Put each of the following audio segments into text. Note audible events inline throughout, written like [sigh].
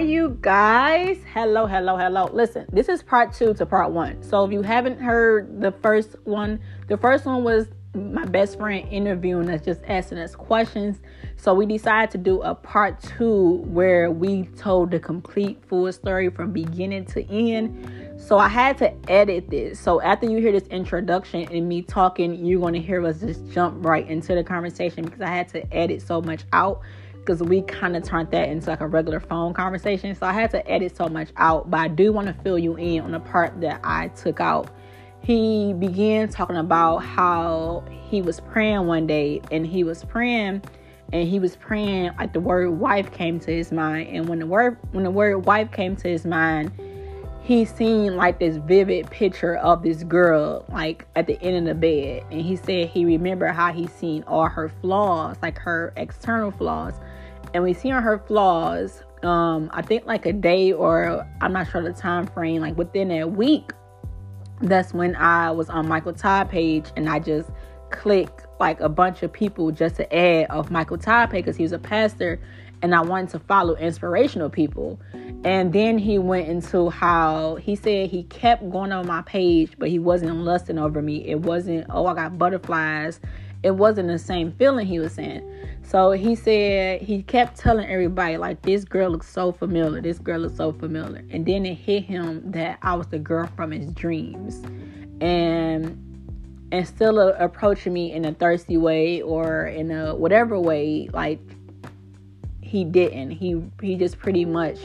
you guys? Hello, hello, hello. Listen, this is part two to part one. So if you haven't heard the first one, the first one was my best friend interviewing us, just asking us questions. So we decided to do a part two where we told the complete full story from beginning to end. So I had to edit this. So after you hear this introduction and me talking, you're going to hear us just jump right into the conversation because I had to edit so much out because we kind of turned that into like a regular phone conversation. So I had to edit so much out, but I do want to fill you in on the part that I took out. He began talking about how he was praying one day and he was praying and he was praying like the word wife came to his mind and when the word when the word wife came to his mind he seen like this vivid picture of this girl like at the end of the bed and he said he remembered how he seen all her flaws like her external flaws and we seen her flaws um i think like a day or i'm not sure the time frame like within a week that's when i was on michael todd page and i just clicked like a bunch of people just to add of michael todd page because he was a pastor and i wanted to follow inspirational people. And then he went into how he said he kept going on my page but he wasn't lusting over me. It wasn't oh i got butterflies it wasn't the same feeling he was saying so he said he kept telling everybody like this girl looks so familiar. This girl looks so familiar. And then it hit him that I was the girl from his dreams. And and still approaching me in a thirsty way or in a whatever way like he didn't. He he just pretty much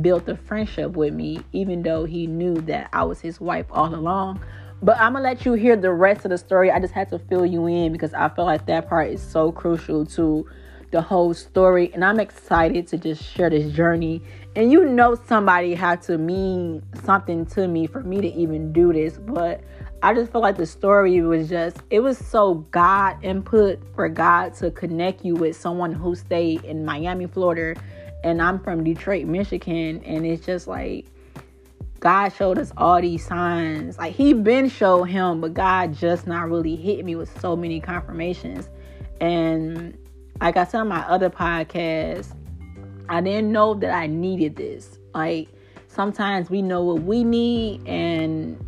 built a friendship with me even though he knew that I was his wife all along. But I'm gonna let you hear the rest of the story. I just had to fill you in because I feel like that part is so crucial to the whole story. And I'm excited to just share this journey. And you know, somebody had to mean something to me for me to even do this. But I just feel like the story was just, it was so God input for God to connect you with someone who stayed in Miami, Florida. And I'm from Detroit, Michigan. And it's just like, God showed us all these signs. Like he been showed him, but God just not really hit me with so many confirmations. And like I said on my other podcast, I didn't know that I needed this. Like sometimes we know what we need and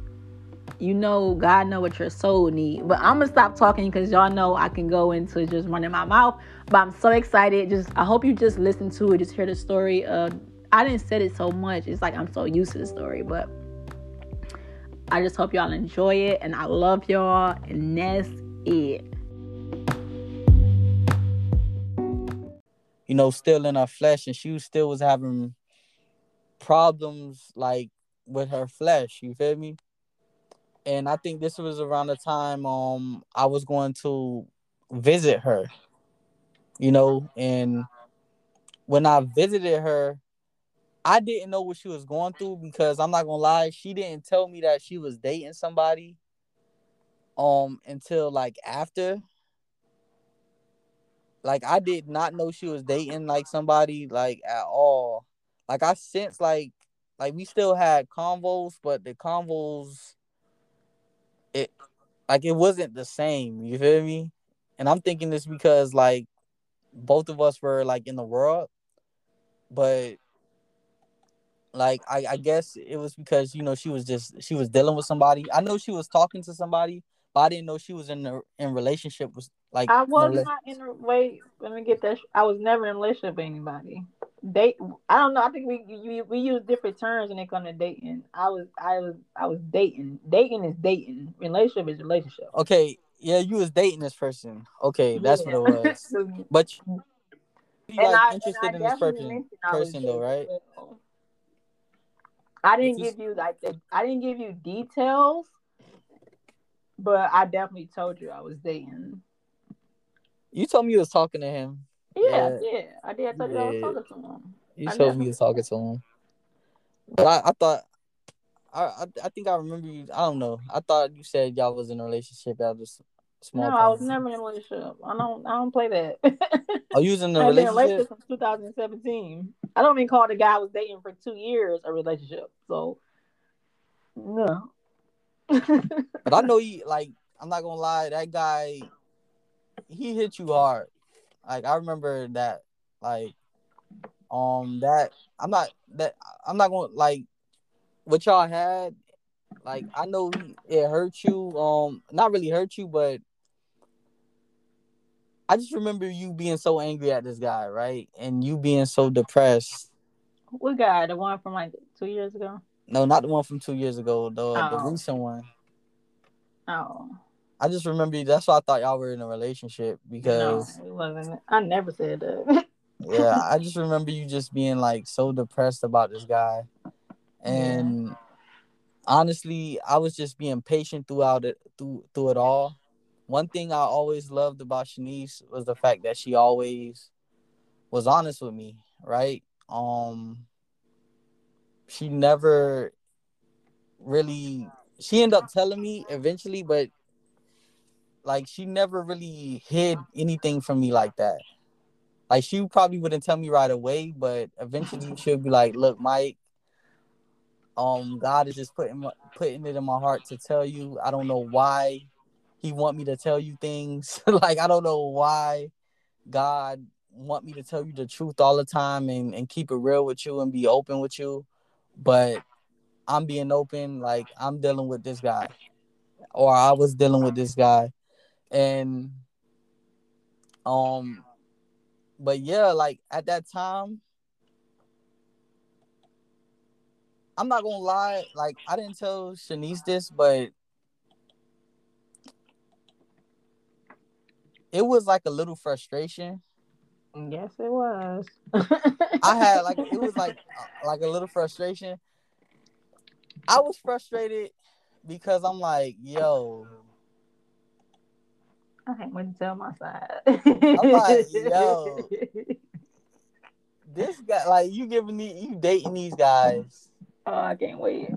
you know God know what your soul need. But I'm gonna stop talking because y'all know I can go into just running my mouth. But I'm so excited. Just I hope you just listen to it, just hear the story of I didn't say it so much. It's like I'm so used to the story, but I just hope y'all enjoy it and I love y'all and that's it. You know, still in her flesh and she still was having problems like with her flesh, you feel me? And I think this was around the time um I was going to visit her. You know, and when I visited her, I didn't know what she was going through because I'm not gonna lie, she didn't tell me that she was dating somebody um until like after. Like I did not know she was dating like somebody like at all. Like I sensed like like we still had convos, but the convos it like it wasn't the same, you feel me? And I'm thinking this because like both of us were like in the world, but like I, I guess it was because you know she was just she was dealing with somebody. I know she was talking to somebody, but I didn't know she was in a in relationship with like. I was not in a wait. Let me get that. I was never in a relationship with anybody. Date. I don't know. I think we we, we use different terms when it comes to dating. I was I was I was dating. Dating is dating. Relationship is relationship. Okay. Yeah, you was dating this person. Okay, that's yeah. what it was. [laughs] but you, you like I, interested in this person, person though, right? I didn't give you like the, I didn't give you details, but I definitely told you I was dating. You told me you was talking to him. Yeah, yeah, yeah. I did. I told yeah. you I was talking to him. You I told me you was talking to him. But I, I thought I, I think I remember you. I don't know. I thought you said y'all was in a relationship at this small. No. I was never in a relationship. I don't. I don't play that. Are you [laughs] in a relationship? relationship from 2017. I don't even call the guy I was dating for two years a relationship. So no. but I know you like. I'm not gonna lie. That guy, he hit you hard. Like I remember that. Like Um, that I'm not that I'm not gonna like what y'all had. Like I know it hurt you. Um, not really hurt you, but I just remember you being so angry at this guy, right? And you being so depressed. What guy? The one from like two years ago? No, not the one from two years ago. The oh. the recent one. Oh. I just remember that's why I thought y'all were in a relationship because no, wasn't. I never said that. [laughs] yeah, [laughs] I just remember you just being like so depressed about this guy, and yeah. honestly, I was just being patient throughout it through through it all. One thing I always loved about Shanice was the fact that she always was honest with me, right? Um, she never really she ended up telling me eventually, but like she never really hid anything from me like that. Like she probably wouldn't tell me right away, but eventually [laughs] she'll be like, "Look, Mike, um, God is just putting putting it in my heart to tell you. I don't know why He want me to tell you things. [laughs] like I don't know why God want me to tell you the truth all the time and and keep it real with you and be open with you, but I'm being open. Like I'm dealing with this guy, or I was dealing with this guy, and um but yeah, like at that time, I'm not gonna lie, like I didn't tell Shanice this, but it was like a little frustration. Yes, it was. I had like [laughs] it was like uh, like a little frustration. I was frustrated because I'm like, yo, I can't wait to tell my side. I'm like, yo, [laughs] this guy, like, you giving me, you dating these guys. Oh, I can't wait.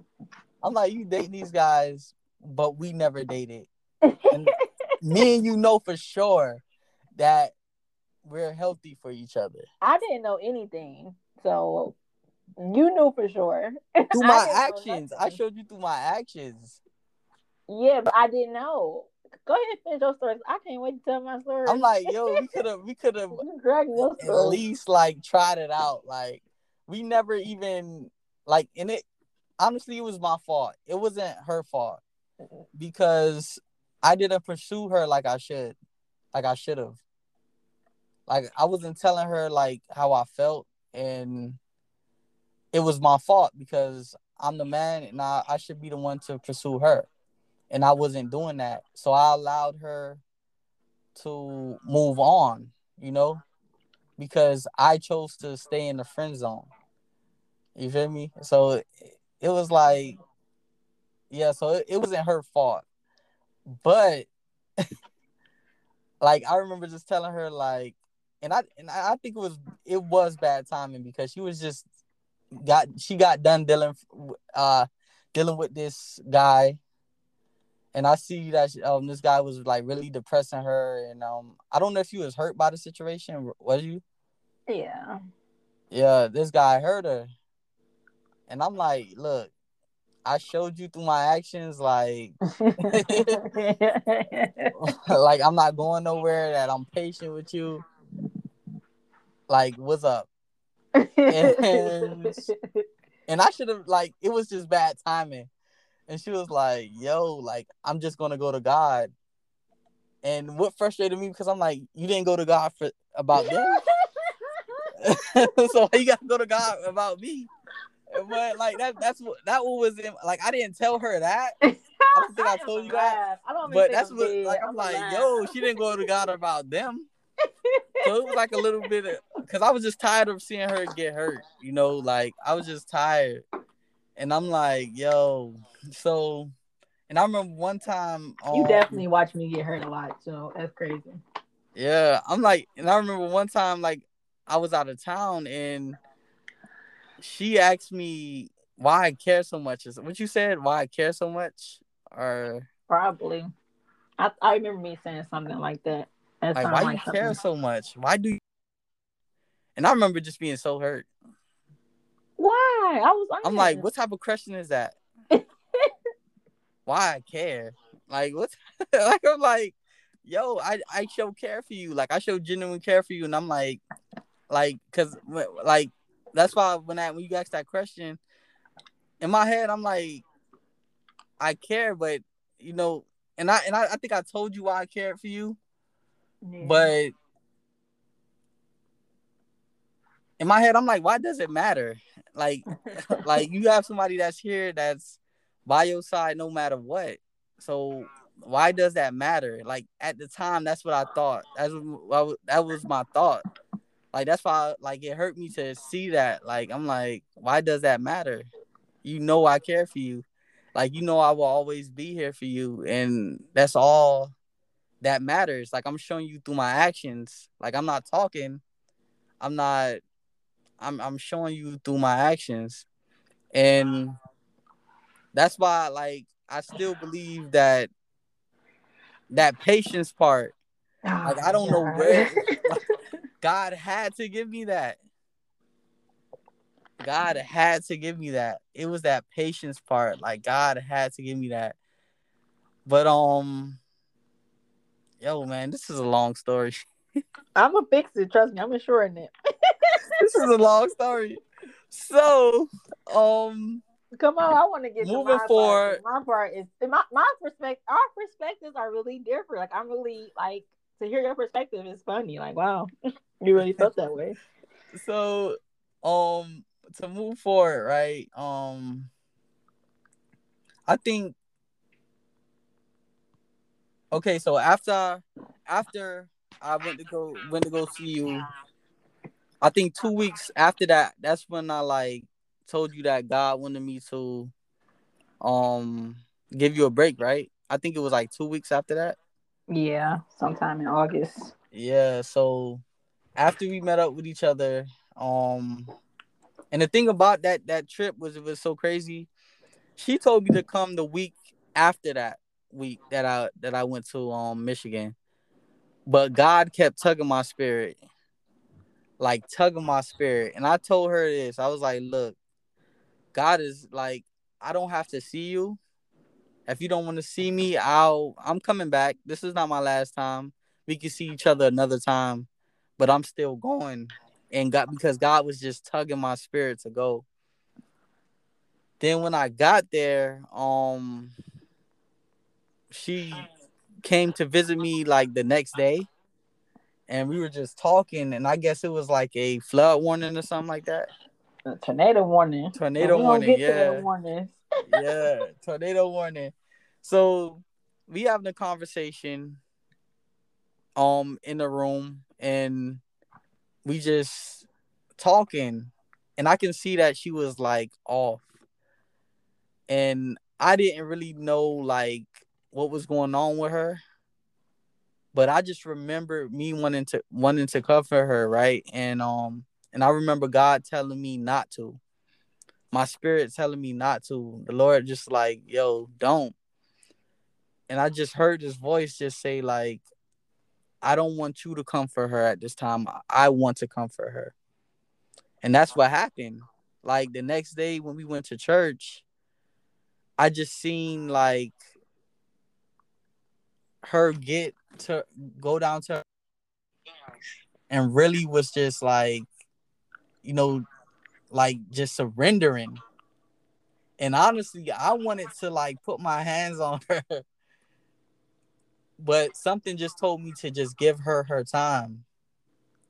I'm like, you dating these guys, but we never dated. And [laughs] me and you know for sure that we're healthy for each other. I didn't know anything, so you knew for sure. [laughs] Through my actions, I showed you through my actions. Yeah, but I didn't know. Go ahead, and finish your story. I can't wait to tell my story. I'm like, yo, we [laughs] could have, we could have at least like tried it out. Like, we never even like in it. Honestly, it was my fault. It wasn't her fault because I didn't pursue her like I should, like I should have. Like I wasn't telling her like how I felt, and it was my fault because I'm the man, and I, I should be the one to pursue her and I wasn't doing that. So I allowed her to move on, you know, because I chose to stay in the friend zone. You feel me? So it, was like, yeah, so it, it wasn't her fault. But [laughs] like I remember just telling her like and I and I think it was it was bad timing because she was just got she got done dealing uh dealing with this guy and I see that um this guy was like really depressing her, and um I don't know if you was hurt by the situation. Was you? Yeah. Yeah, this guy hurt her, and I'm like, look, I showed you through my actions, like, [laughs] [laughs] like I'm not going nowhere. That I'm patient with you. Like, what's up? And, and I should have like it was just bad timing and she was like, "Yo, like I'm just gonna go to God." And what frustrated me because I'm like, "You didn't go to God for about them, [laughs] so you got to go to God about me." But like that, that's what that was in, like. I didn't tell her that. [laughs] I don't think I, I told you that. I don't but that's what like I'm, I'm like, yo, she didn't go to God about them. so it was like a little bit of because I was just tired of seeing her get hurt. You know, like I was just tired. And I'm like, yo, so and I remember one time um, You definitely watched me get hurt a lot, so that's crazy. Yeah, I'm like, and I remember one time like I was out of town and she asked me why I care so much. Is what you said? Why I care so much? Or probably. I, I remember me saying something like that. Like, why like you care so much? Why do you? And I remember just being so hurt. Why? I was. I'm like, what type of question is that? Why I care? Like what? [laughs] like I'm like, yo, I I show care for you. Like I show genuine care for you, and I'm like, like, cause like that's why when I when you asked that question, in my head I'm like, I care, but you know, and I and I, I think I told you why I cared for you, yeah. but in my head I'm like, why does it matter? Like, [laughs] like you have somebody that's here that's by your side no matter what. So why does that matter? Like at the time, that's what I thought. That's what, that was my thought. Like that's why like it hurt me to see that. Like I'm like, why does that matter? You know I care for you. Like you know I will always be here for you, and that's all that matters. Like I'm showing you through my actions. Like I'm not talking. I'm not. I'm I'm showing you through my actions, and that's why like I still believe that that patience part. Oh like I don't God. know where [laughs] God had to give me that. God had to give me that. It was that patience part. Like God had to give me that. But um yo man, this is a long story. [laughs] I'm gonna fix it, trust me, I'm assuring it. [laughs] this is a long story. So um Come on, I want to get moving forward. Part. My part is my my perspective. Our perspectives are really different. Like I'm really like to hear your perspective is funny. Like wow, [laughs] you really felt that way. [laughs] So, um, to move forward, right? Um, I think. Okay, so after after I went to go went to go see you, I think two weeks after that, that's when I like told you that God wanted me to um give you a break, right? I think it was like two weeks after that. Yeah, sometime in August. Yeah, so after we met up with each other, um and the thing about that that trip was it was so crazy. She told me to come the week after that week that I that I went to um Michigan. But God kept tugging my spirit. Like tugging my spirit. And I told her this. I was like, look, God is like, I don't have to see you. If you don't want to see me, I'll I'm coming back. This is not my last time. We can see each other another time, but I'm still going. And God because God was just tugging my spirit to go. Then when I got there, um she came to visit me like the next day and we were just talking and I guess it was like a flood warning or something like that tornado warning. Tornado warning. Yeah. Yeah. Tornado warning. So we having a conversation um in the room and we just talking and I can see that she was like off. And I didn't really know like what was going on with her. But I just remember me wanting to wanting to cover her, right? And um and I remember God telling me not to. My spirit telling me not to. The Lord just like, yo, don't. And I just heard this voice just say, like, I don't want you to comfort her at this time. I want to comfort her. And that's what happened. Like the next day when we went to church, I just seen like her get to go down to and really was just like you know, like just surrendering. And honestly, I wanted to like put my hands on [laughs] her. But something just told me to just give her her time.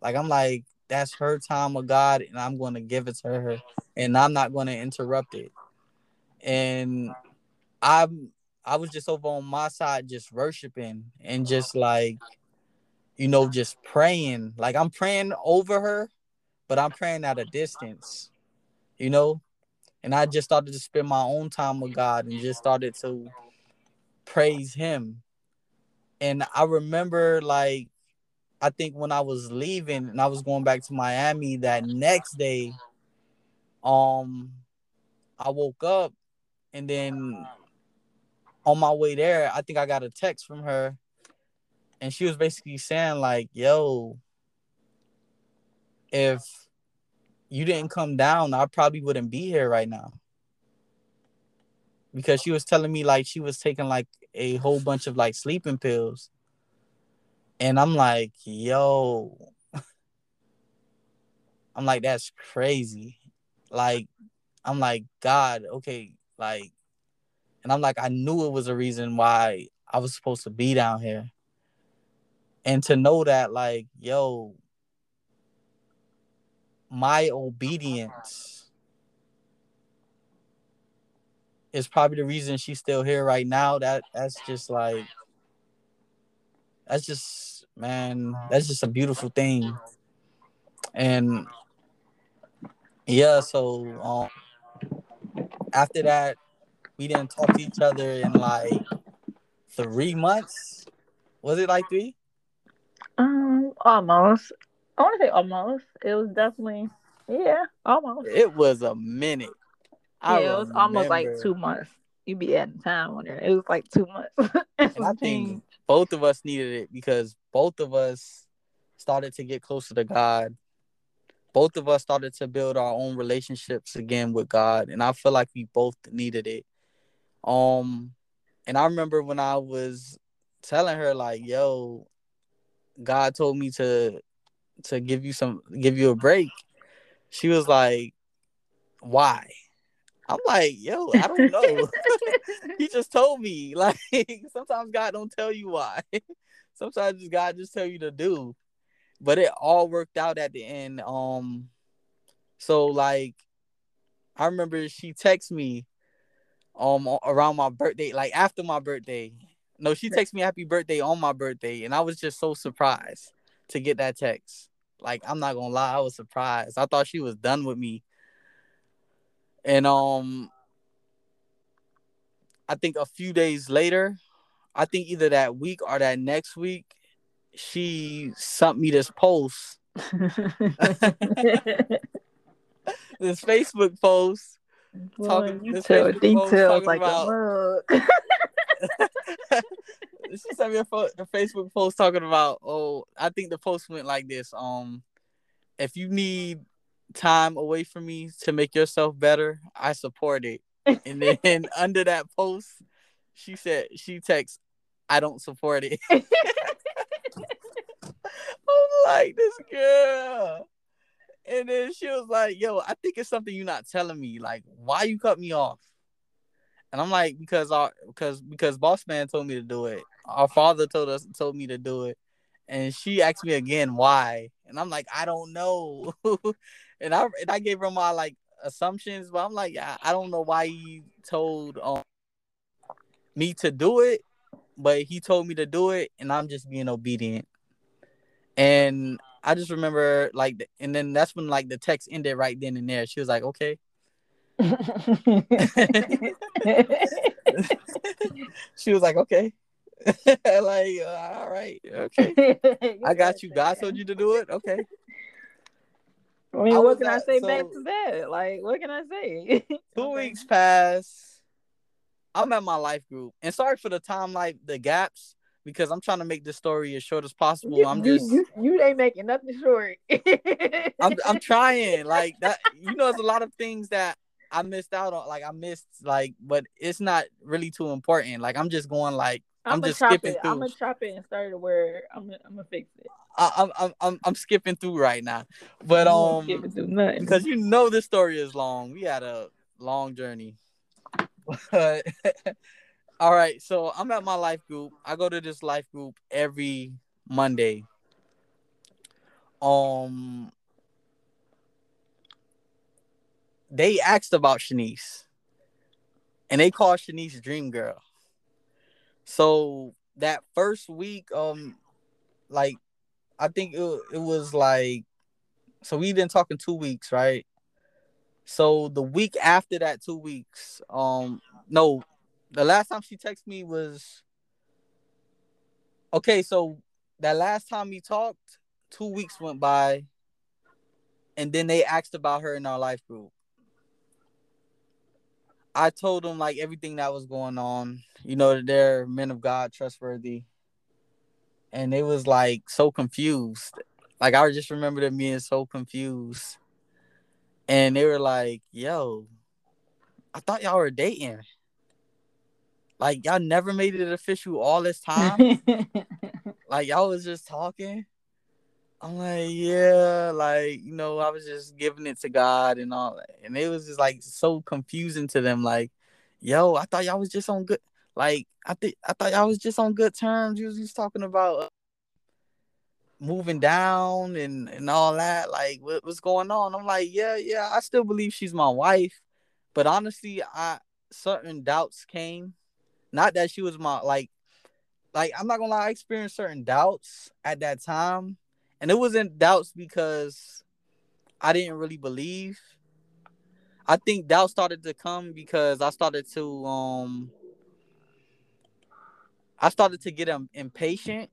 Like I'm like that's her time of God and I'm going to give it to her and I'm not going to interrupt it. And I'm I was just over on my side just worshiping and just like you know just praying. Like I'm praying over her but I'm praying at a distance, you know? And I just started to spend my own time with God and just started to praise Him. And I remember, like, I think when I was leaving and I was going back to Miami that next day, um, I woke up and then on my way there, I think I got a text from her and she was basically saying like, "Yo, if you didn't come down, I probably wouldn't be here right now. Because she was telling me like she was taking like a whole bunch of like sleeping pills. And I'm like, yo, [laughs] I'm like, that's crazy. Like, I'm like, God, okay, like, and I'm like, I knew it was a reason why I was supposed to be down here. And to know that, like, yo, my obedience is probably the reason she's still here right now. That that's just like that's just man, that's just a beautiful thing. And yeah, so um after that we didn't talk to each other in like three months. Was it like three? Um, almost. I want to say almost. It was definitely, yeah, almost. It was a minute. I yeah, it was almost like two months. You'd be adding time on there. It was like two months. [laughs] and I think both of us needed it because both of us started to get closer to God. Both of us started to build our own relationships again with God, and I feel like we both needed it. Um, and I remember when I was telling her like, "Yo, God told me to to give you some give you a break." She was like, "Why?" I'm like, "Yo, I don't [laughs] know." [laughs] he just told me. [laughs] Like sometimes God don't tell you why. sometimes God just tell you to do. But it all worked out at the end. Um, so like, I remember she texted me um around my birthday, like after my birthday. No, she texted me happy birthday on my birthday, and I was just so surprised to get that text. Like I'm not gonna lie, I was surprised. I thought she was done with me. And um I think a few days later, I think either that week or that next week, she sent me this post. [laughs] this Facebook post Boy, talking you tell details like about, a mug. [laughs] [laughs] she sent me a, fo- a, Facebook post talking about. Oh, I think the post went like this. Um, if you need time away from me to make yourself better, I support it. And then [laughs] under that post, she said she texts, "I don't support it." [laughs] I'm like this girl. And then she was like, "Yo, I think it's something you're not telling me. Like, why you cut me off?" And I'm like, "Because our because because boss man told me to do it. Our father told us told me to do it." And she asked me again why, and I'm like, "I don't know." [laughs] and I and I gave her my like assumptions, but I'm like, yeah, I don't know why he told um, me to do it, but he told me to do it, and I'm just being obedient. And I just remember like, and then that's when like the text ended right then and there. She was like, "Okay." [laughs] she was like, "Okay." [laughs] like, uh, all right, okay. I got you. God told you to do it. Okay. I mean, I what can I say so, back to that? Like, what can I say? [laughs] two weeks pass. I'm at my life group, and sorry for the time, like the gaps because I'm trying to make this story as short as possible. You, I'm just you, you, ain't making nothing short. I'm I'm trying like that. You know, there's a lot of things that I missed out on. Like I missed like, but it's not really too important. Like I'm just going like I'm, I'm just skipping it. through. I'm gonna chop it and start it where I'm I'm gonna fix it. I, I'm I'm I'm skipping through right now, but um, because you know this story is long. We had a long journey, [laughs] but [laughs] all right, so I'm at my life group. I go to this life group every Monday. Um they asked about Shanice. And they called Shanice Dream Girl. So that first week, um, like I think it, it was like so we didn't talk in two weeks, right? So the week after that two weeks, um, no, the last time she texted me was okay. So that last time we talked, two weeks went by, and then they asked about her in our life group. I told them like everything that was going on. You know that they're men of God, trustworthy, and it was like so confused. Like I just remember them being so confused, and they were like, "Yo, I thought y'all were dating." Like y'all never made it official all this time. [laughs] like y'all was just talking. I'm like, yeah, like you know, I was just giving it to God and all that, and it was just like so confusing to them. Like, yo, I thought y'all was just on good. Like, I think I thought y'all was just on good terms. You was just talking about uh, moving down and and all that. Like, what, what's going on? I'm like, yeah, yeah, I still believe she's my wife, but honestly, I certain doubts came. Not that she was my like, like I'm not gonna lie, I experienced certain doubts at that time and it wasn't doubts because I didn't really believe. I think doubt started to come because I started to um I started to get impatient.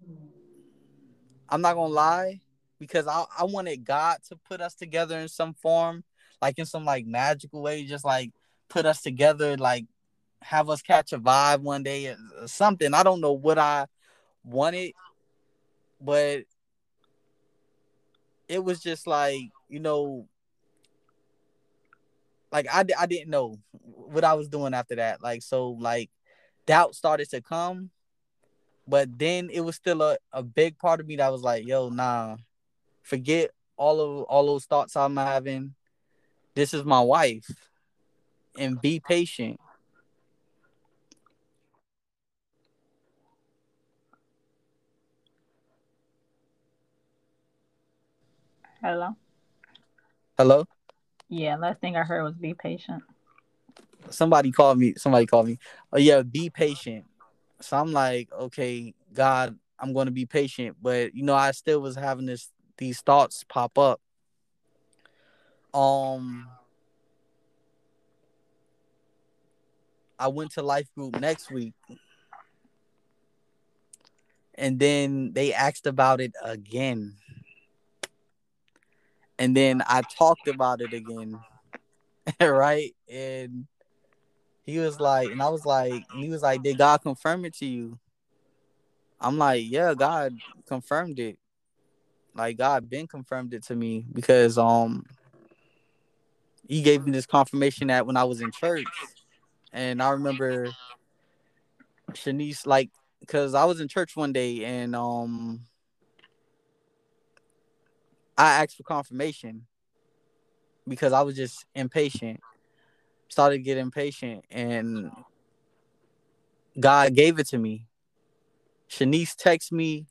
I'm not gonna lie because I I wanted God to put us together in some form, like in some like magical way, just like put us together, like have us catch a vibe one day or something. I don't know what I wanted, but it was just like you know like I, I didn't know what I was doing after that. Like so like doubt started to come, but then it was still a, a big part of me that was like, yo, nah, forget all of all those thoughts I'm having. This is my wife. And be patient. Hello. Hello? Yeah, last thing I heard was be patient. Somebody called me. Somebody called me. Oh yeah, be patient. So I'm like, okay, God, I'm going to be patient, but you know, I still was having this these thoughts pop up. Um I went to life group next week. And then they asked about it again and then I talked about it again, [laughs] right? And he was like, and I was like, he was like, did God confirm it to you? I'm like, yeah, God confirmed it. Like God been confirmed it to me because um he gave me this confirmation that when I was in church, and I remember Shanice like because I was in church one day and um I asked for confirmation because I was just impatient. Started getting impatient and God gave it to me. Shanice texted me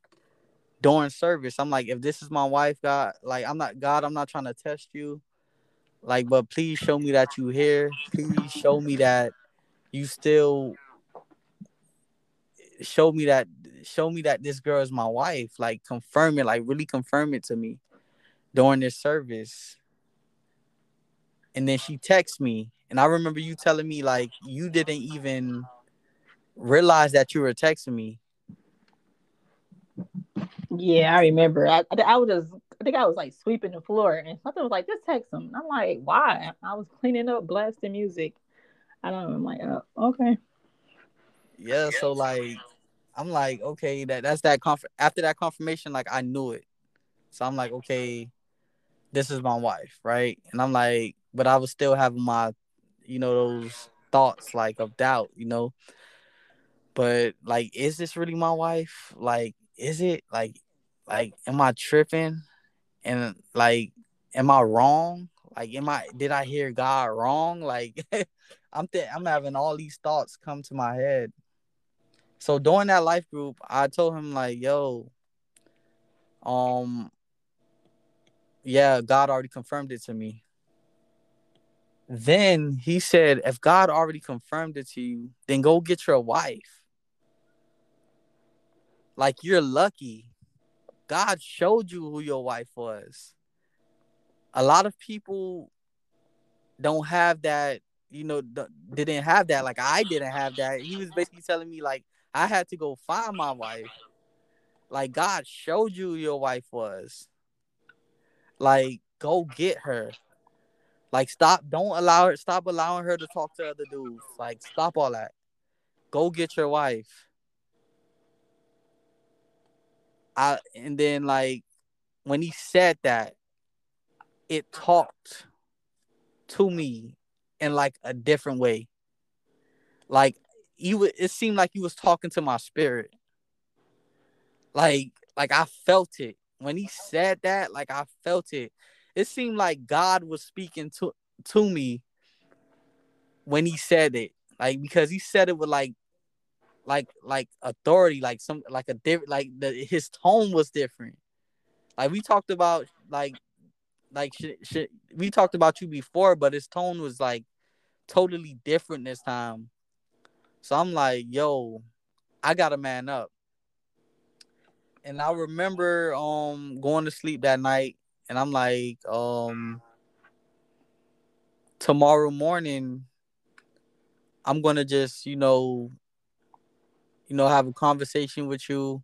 during service. I'm like, if this is my wife, God, like I'm not God, I'm not trying to test you. Like, but please show me that you here. Please show me that you still show me that show me that this girl is my wife. Like confirm it, like really confirm it to me during this service. And then she texts me. And I remember you telling me like you didn't even realize that you were texting me. Yeah, I remember. I, I was just, I think I was like sweeping the floor, and something was like, "Just text him." I'm like, "Why?" I was cleaning up, blasting music. I don't know. I'm like, oh, okay. Yeah. So like, I'm like, okay, that that's that comfort. After that confirmation, like I knew it. So I'm like, okay, this is my wife, right? And I'm like, but I was still having my, you know, those thoughts like of doubt, you know. But like, is this really my wife? Like, is it like, like, am I tripping? And like, am I wrong? Like, am I? Did I hear God wrong? [laughs] Like, I'm th- I'm having all these thoughts come to my head. So during that life group, I told him like, yo, um, yeah, God already confirmed it to me. Then he said, if God already confirmed it to you, then go get your wife. Like you're lucky. God showed you who your wife was. A lot of people don't have that, you know, didn't have that. Like I didn't have that. He was basically telling me like I had to go find my wife. Like God showed you your wife was. Like, go get her. Like, stop. Don't allow her. Stop allowing her to talk to other dudes. Like, stop all that. Go get your wife. I and then like when he said that, it talked to me in like a different way. Like you, it seemed like he was talking to my spirit. Like, like I felt it when he said that, like I felt it. It seemed like God was speaking to to me when he said it. Like because he said it with like like like authority, like some like a different like the his tone was different. Like we talked about like like sh- sh- we talked about you before, but his tone was like totally different this time. So I'm like, yo, I gotta man up. And I remember um going to sleep that night and I'm like, um tomorrow morning I'm gonna just, you know, you know, have a conversation with you.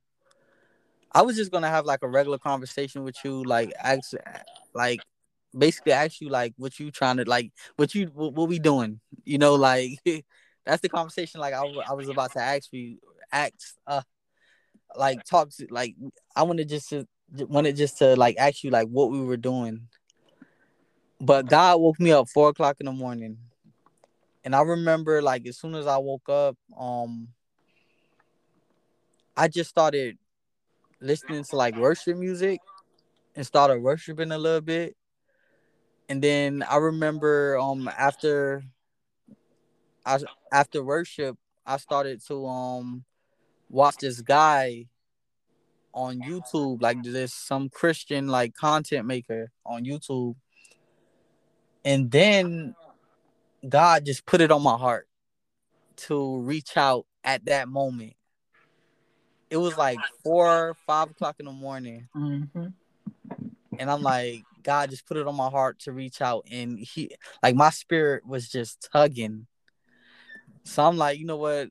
I was just gonna have like a regular conversation with you, like ask, like basically ask you like what you trying to like, what you what, what we doing, you know, like [laughs] that's the conversation like I, I was about to ask you, ask, uh, like talk to like I wanted just to wanted just to like ask you like what we were doing, but God woke me up four o'clock in the morning, and I remember like as soon as I woke up, um I just started listening to like worship music and started worshiping a little bit. And then I remember um after I after worship I started to um watch this guy on YouTube like this some Christian like content maker on YouTube. And then God just put it on my heart to reach out at that moment it was like four, five o'clock in the morning, mm-hmm. and I'm like, God just put it on my heart to reach out, and he, like, my spirit was just tugging. So I'm like, you know what?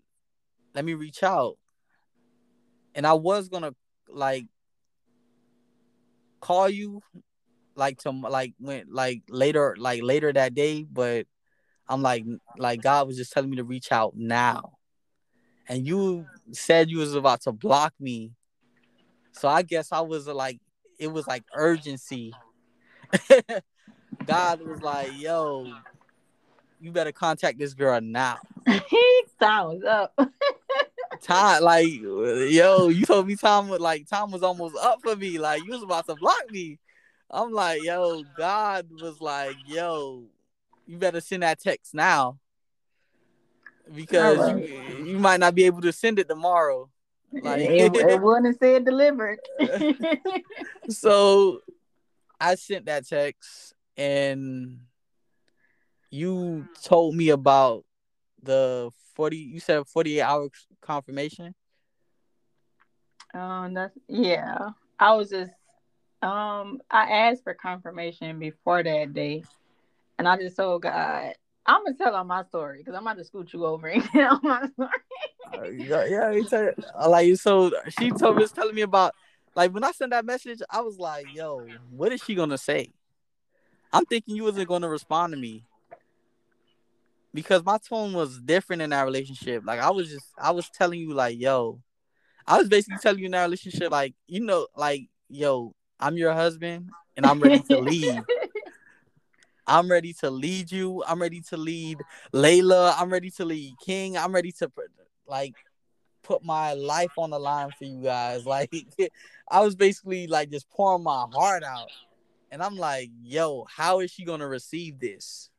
Let me reach out, and I was gonna like call you, like to like when like later, like later that day, but I'm like, like God was just telling me to reach out now and you said you was about to block me. So I guess I was like, it was like urgency. [laughs] God was like, yo, you better contact this girl now. [laughs] he sounds up. [laughs] time, like, yo, you told me time was like time was almost up for me. Like you was about to block me. I'm like, yo, God was like, yo, you better send that text now because right. you, you might not be able to send it tomorrow. Like it, it wouldn't say it delivered. [laughs] so I sent that text and you told me about the 40 you said 48 hour confirmation um that's yeah i was just um i asked for confirmation before that day and i just told god I'm gonna tell on my story because I'm about to scoot you over and [laughs] my story. uh, yeah, yeah, he tell, like so. She told me was telling me about like when I sent that message. I was like, "Yo, what is she gonna say?" I'm thinking you wasn't gonna respond to me because my tone was different in that relationship. Like I was just, I was telling you like, "Yo," I was basically telling you in that relationship like, you know, like, "Yo, I'm your husband and I'm ready to leave." [laughs] I'm ready to lead you. I'm ready to lead Layla. I'm ready to lead King. I'm ready to like put my life on the line for you guys. [laughs] Like I was basically like just pouring my heart out. And I'm like, yo, how is she gonna receive this?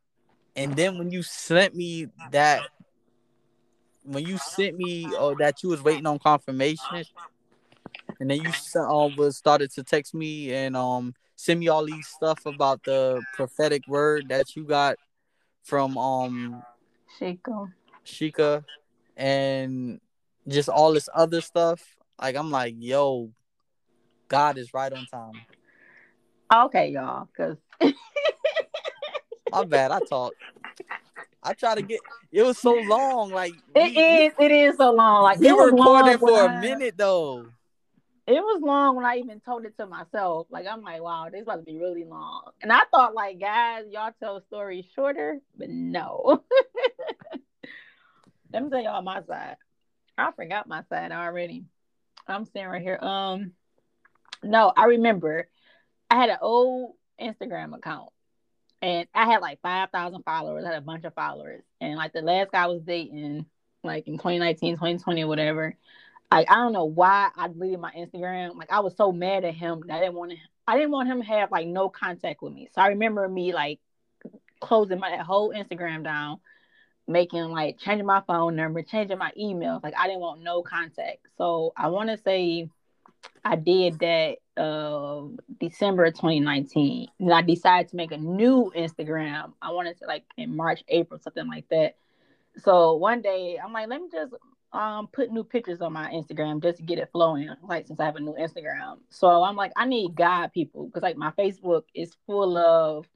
And then when you sent me that when you sent me oh that you was waiting on confirmation, and then you uh, was started to text me and um send me all these stuff about the prophetic word that you got from um Shika. Shika and just all this other stuff. Like I'm like, yo, God is right on time. Okay, y'all, because [laughs] my bad. I talk. I try to get. It was so long. Like it we, is. It is so long. Like we were recording for a minute though it was long when I even told it to myself. Like I'm like, wow, this is about to be really long. And I thought like, guys, y'all tell stories shorter, but no. [laughs] Let me tell y'all my side. I forgot my side already. I'm sitting right here. Um, no, I remember I had an old Instagram account, and I had like five thousand followers. I had a bunch of followers, and like the last guy I was dating, like in 2019, 2020, whatever. like I don't know why I deleted my Instagram. Like I was so mad at him that I didn't want to. I didn't want him to have like no contact with me. So I remember me like closing my whole Instagram down, making like changing my phone number, changing my emails. Like I didn't want no contact. So I want to say I did that uh December 2019. And I decided to make a new Instagram. I wanted to like in March, April, something like that. So one day I'm like, let me just um put new pictures on my Instagram just to get it flowing. Like since I have a new Instagram. So I'm like, I need God people because like my Facebook is full of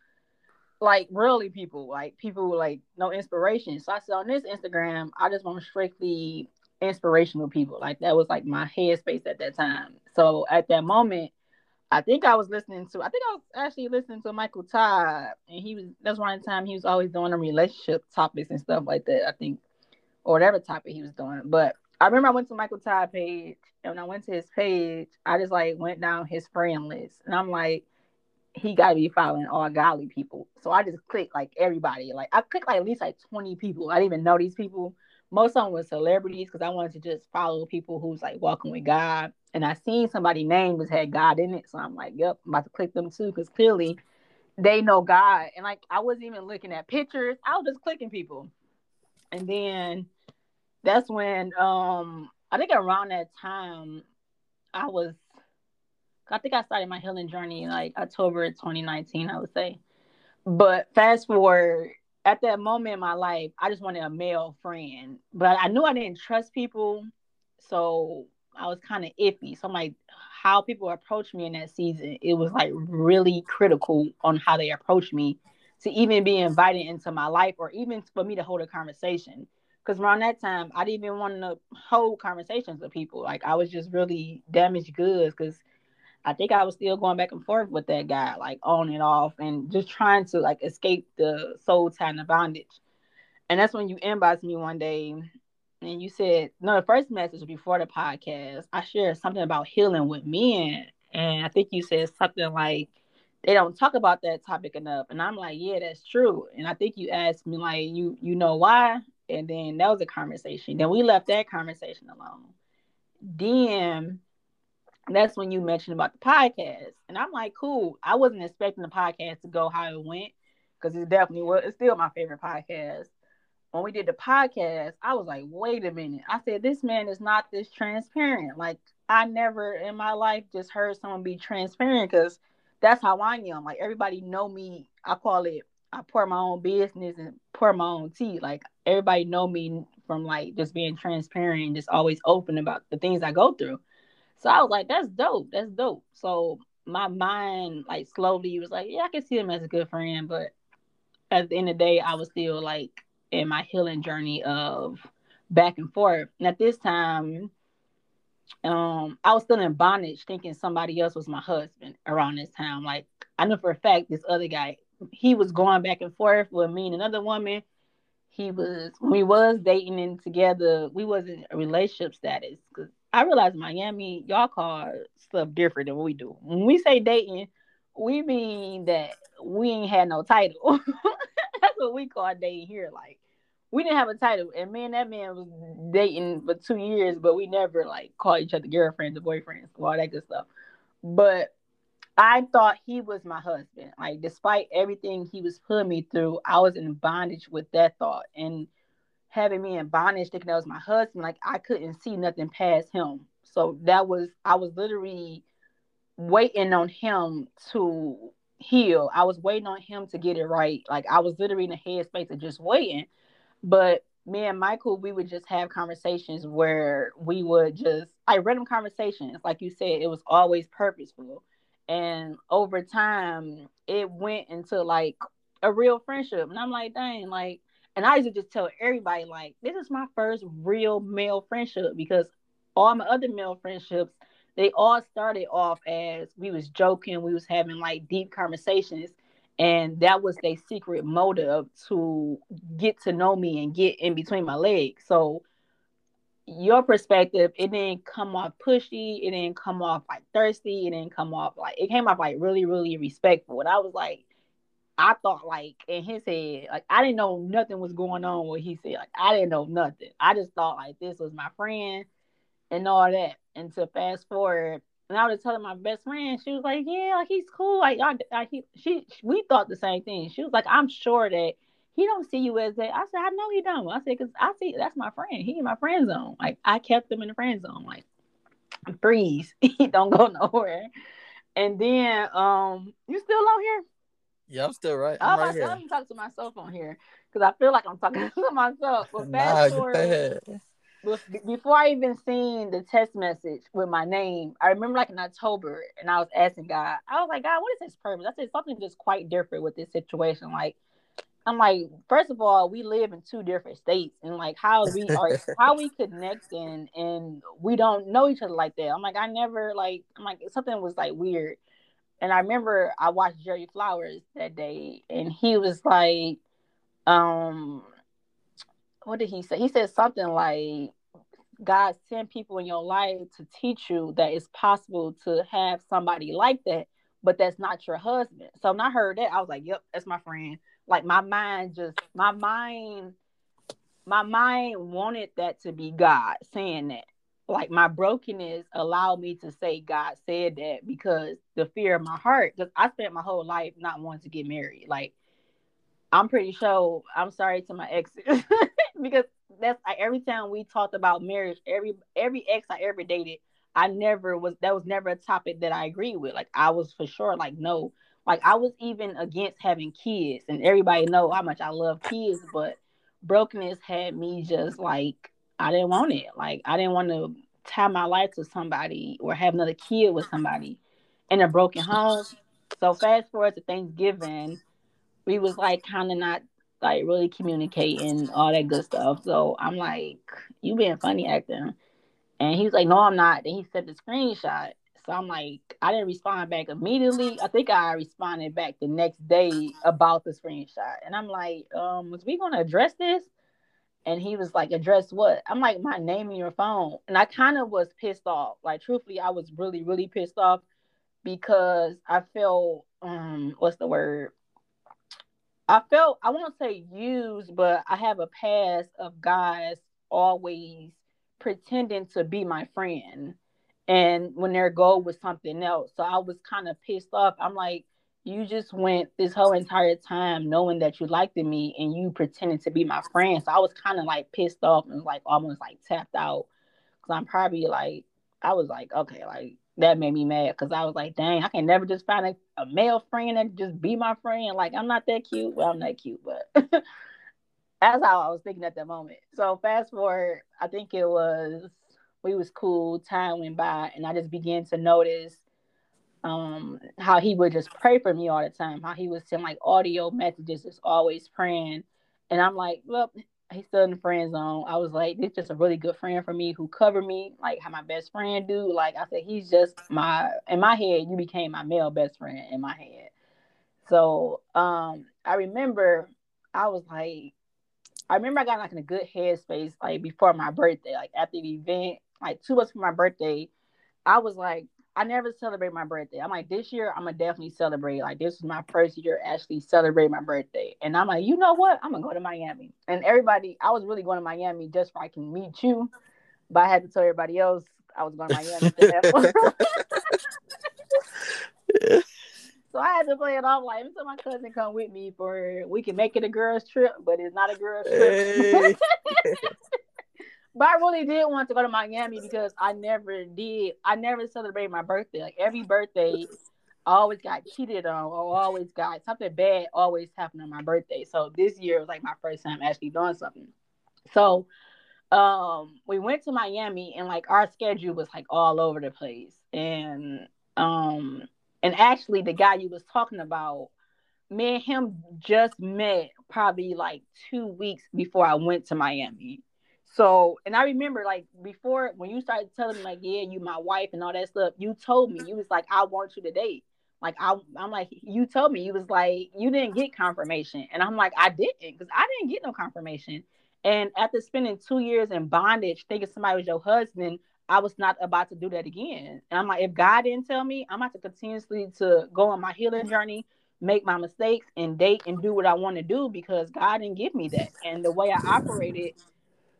like really people, like people like no inspiration. So I said on this Instagram, I just want strictly inspirational people. Like that was like my headspace at that time. So at that moment, I think I was listening to I think I was actually listening to Michael Todd and he was that's one time he was always doing the relationship topics and stuff like that, I think. Or whatever topic he was doing. But I remember I went to Michael Todd page and when I went to his page, I just like went down his friend list. And I'm like, he gotta be following all godly people. So I just clicked like everybody. Like I clicked like at least like 20 people. I didn't even know these people. Most of them were celebrities because I wanted to just follow people who's like walking with God. And I seen somebody name was had God in it. So I'm like, yep, I'm about to click them too, because clearly they know God. And like I wasn't even looking at pictures. I was just clicking people. And then that's when um I think around that time I was I think I started my healing journey like October 2019, I would say. But fast forward, at that moment in my life, I just wanted a male friend, but I knew I didn't trust people, so I was kind of iffy. So I'm like, how people approach me in that season, it was like really critical on how they approach me to even be invited into my life or even for me to hold a conversation. Because around that time, I didn't even want to hold conversations with people. Like I was just really damaged goods because I think I was still going back and forth with that guy, like on and off, and just trying to like escape the soul tie and the bondage. And that's when you inboxed me one day and you said, no, the first message before the podcast, I shared something about healing with men. And I think you said something like, they don't talk about that topic enough. And I'm like, yeah, that's true. And I think you asked me, like, you you know why? And then that was a conversation. Then we left that conversation alone. Then that's when you mentioned about the podcast. And I'm like, cool. I wasn't expecting the podcast to go how it went because it definitely was. It's still my favorite podcast. When we did the podcast, I was like, wait a minute. I said, this man is not this transparent. Like, I never in my life just heard someone be transparent because that's how I am. Like, everybody know me. I call it, I pour my own business and pour my own tea. Like, everybody know me from like just being transparent and just always open about the things I go through. So I was like, that's dope. That's dope. So my mind like slowly was like, yeah, I can see him as a good friend, but at the end of the day, I was still like in my healing journey of back and forth. And at this time, um, I was still in bondage, thinking somebody else was my husband around this time. Like I know for a fact this other guy, he was going back and forth with me and another woman. He was we was dating and together. We wasn't a relationship status because I realize Miami, y'all call stuff different than we do. When we say dating, we mean that we ain't had no title. [laughs] That's what we call dating here. Like we didn't have a title, and me and that man was dating for two years, but we never like called each other girlfriends or boyfriends, all that good stuff. But I thought he was my husband. Like despite everything he was putting me through, I was in bondage with that thought and having me in bondage, thinking that was my husband, like I couldn't see nothing past him. So that was I was literally waiting on him to heal. I was waiting on him to get it right. Like I was literally in the headspace of just waiting. But me and Michael, we would just have conversations where we would just like random conversations. Like you said, it was always purposeful. And over time, it went into like a real friendship. And I'm like, dang, like and I used to just tell everybody, like, this is my first real male friendship because all my other male friendships, they all started off as we was joking, we was having like deep conversations, and that was their secret motive to get to know me and get in between my legs. So your perspective, it didn't come off pushy, it didn't come off like thirsty, it didn't come off like it came off like really, really respectful. And I was like, I thought like in his head, like I didn't know nothing was going on what he said. Like I didn't know nothing. I just thought like this was my friend. and all that. And to fast forward, and I was telling my best friend, she was like, "Yeah, like he's cool. Like I, I he, she, we thought the same thing. She was like, I'm sure that he don't see you as that. I said, I know he don't. I said, cause I see that's my friend. He in my friend zone. Like I kept him in the friend zone. Like freeze, [laughs] he don't go nowhere. And then, um, you still out here? Yeah, I'm still right. I'm oh, right I'm talking to myself on here because I feel like I'm talking [laughs] to myself. But fast Nah, forward, bef- before I even seen the text message with my name, I remember like in October, and I was asking God, I was like, God, what is His purpose? I said something just quite different with this situation. Like, I'm like, first of all, we live in two different states, and like how we are, [laughs] how we connecting, and we don't know each other like that. I'm like, I never like, I'm like, something was like weird. And I remember I watched Jerry Flowers that day, and he was like, um, what did he say? He said something like, God sent people in your life to teach you that it's possible to have somebody like that, but that's not your husband. So when I heard that, I was like, yep, that's my friend. Like my mind just, my mind, my mind wanted that to be God saying that. Like my brokenness allowed me to say God said that because the fear of my heart, because I spent my whole life not wanting to get married. Like I'm pretty sure I'm sorry to my exes [laughs] because that's like every time we talked about marriage, every every ex I ever dated, I never was that was never a topic that I agreed with. Like I was for sure like no. Like I was even against having kids and everybody know how much I love kids, but brokenness had me just like I didn't want it. Like I didn't want to tie my life to somebody or have another kid with somebody in a broken home. So fast forward to Thanksgiving, we was like kind of not like really communicating all that good stuff. So I'm like, you being funny acting. And he's like, no, I'm not. Then he sent the screenshot. So I'm like, I didn't respond back immediately. I think I responded back the next day about the screenshot. And I'm like, um, was we gonna address this? And he was like, address what? I'm like, my name in your phone. And I kind of was pissed off. Like, truthfully, I was really, really pissed off because I felt um, what's the word? I felt I won't say used, but I have a past of guys always pretending to be my friend and when their goal was something else. So I was kind of pissed off. I'm like, you just went this whole entire time knowing that you liked me and you pretending to be my friend. So I was kind of like pissed off and like almost like tapped out. Cause I'm probably like, I was like, okay, like that made me mad because I was like, dang, I can never just find a, a male friend and just be my friend. Like, I'm not that cute. Well, I'm not cute, but [laughs] that's how I was thinking at that moment. So fast forward, I think it was we was cool. Time went by, and I just began to notice um how he would just pray for me all the time. How he would send like audio messages, just always praying. And I'm like, well, he's still in the friend zone. I was like, this is just a really good friend for me who covered me, like how my best friend do. Like I said, he's just my in my head, you became my male best friend in my head. So um I remember I was like, I remember I got like in a good headspace like before my birthday, like after the event, like two months for my birthday. I was like, I never celebrate my birthday. I'm like, this year I'm gonna definitely celebrate. Like this is my first year actually celebrate my birthday. And I'm like, you know what? I'm gonna go to Miami. And everybody, I was really going to Miami just so I can meet you. But I had to tell everybody else I was going to Miami. [laughs] so I had to play it off like so my cousin come with me for we can make it a girls trip, but it's not a girls trip. Hey. [laughs] But I really did want to go to Miami because I never did. I never celebrated my birthday. Like every birthday, I always got cheated on or always got something bad always happened on my birthday. So this year was like my first time actually doing something. So um we went to Miami and like our schedule was like all over the place. And um and actually the guy you was talking about, me and him just met probably like two weeks before I went to Miami. So, and I remember like before when you started telling me like, yeah, you my wife and all that stuff, you told me you was like, I want you to date. Like I, I'm like, you told me you was like, you didn't get confirmation, and I'm like, I didn't because I didn't get no confirmation. And after spending two years in bondage, thinking somebody was your husband, I was not about to do that again. And I'm like, if God didn't tell me, I'm about to continuously to go on my healing journey, make my mistakes, and date and do what I want to do because God didn't give me that. And the way I operated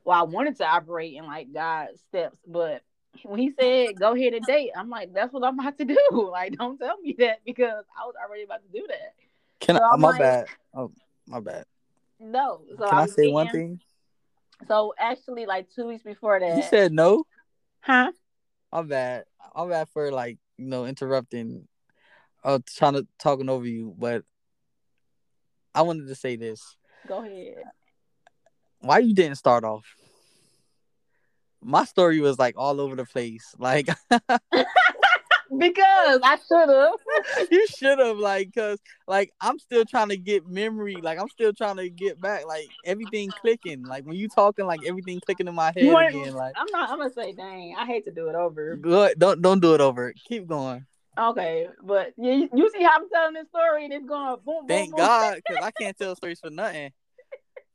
well, I wanted to operate in like God's steps, but when he said go ahead and date, I'm like, that's what I'm about to do. [laughs] Like, don't tell me that because I was already about to do that. Can so I? My like, bad. Oh, my bad. No. So Can I, I say one thing? So actually, like two weeks before that, you said no. Huh? My bad. I'm bad for like you know interrupting. Uh, trying to talking over you, but I wanted to say this. Go ahead. Why you didn't start off? My story was like all over the place. Like [laughs] because I should have. [laughs] you should have, like, cause like I'm still trying to get memory, like I'm still trying to get back, like everything clicking. Like when you talking, like everything clicking in my head again. Like I'm not. I'm gonna say, dang, I hate to do it over. Good, don't don't do it over. Keep going. Okay, but you, you see how I'm telling this story and it's going boom, boom, Thank boom. God, because I can't tell stories for nothing.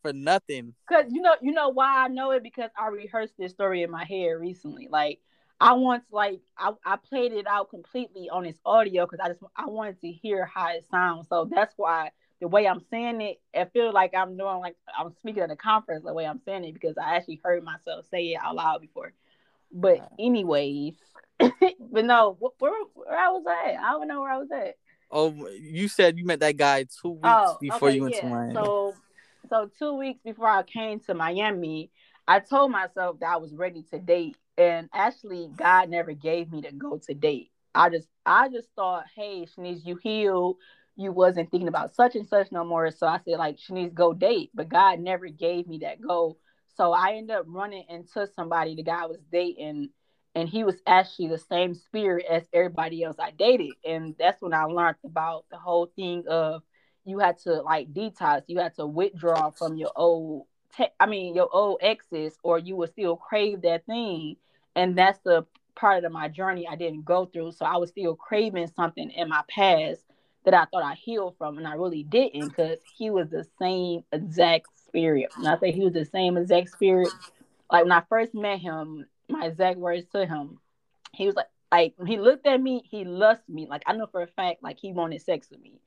For nothing. Cause you know, you know why I know it because I rehearsed this story in my head recently. Like I once like I, I played it out completely on this audio because I just I wanted to hear how it sounds. So that's why the way I'm saying it, I feel like I'm doing like I'm speaking at a conference the way I'm saying it because I actually heard myself say it out loud before. But anyways, [coughs] but no, where, where I was at, I don't know where I was at. Oh, you said you met that guy two weeks oh, before okay, you went yeah. to Miami. So, so two weeks before I came to Miami, I told myself that I was ready to date and actually God never gave me to go to date. I just I just thought, hey, Shanice, you healed. You wasn't thinking about such and such no more. So I said, like, Shanice, go date. But God never gave me that goal. So I ended up running into somebody the guy was dating, and he was actually the same spirit as everybody else I dated. And that's when I learned about the whole thing of you had to like detox, you had to withdraw from your old te- I mean your old exes, or you would still crave that thing and that's the part of my journey I didn't go through. So I was still craving something in my past that I thought I healed from, and I really didn't because he was the same exact spirit. And I say he was the same exact spirit. Like when I first met him, my exact words to him, he was like, like when he looked at me, he lusted me. Like I know for a fact, like he wanted sex with me.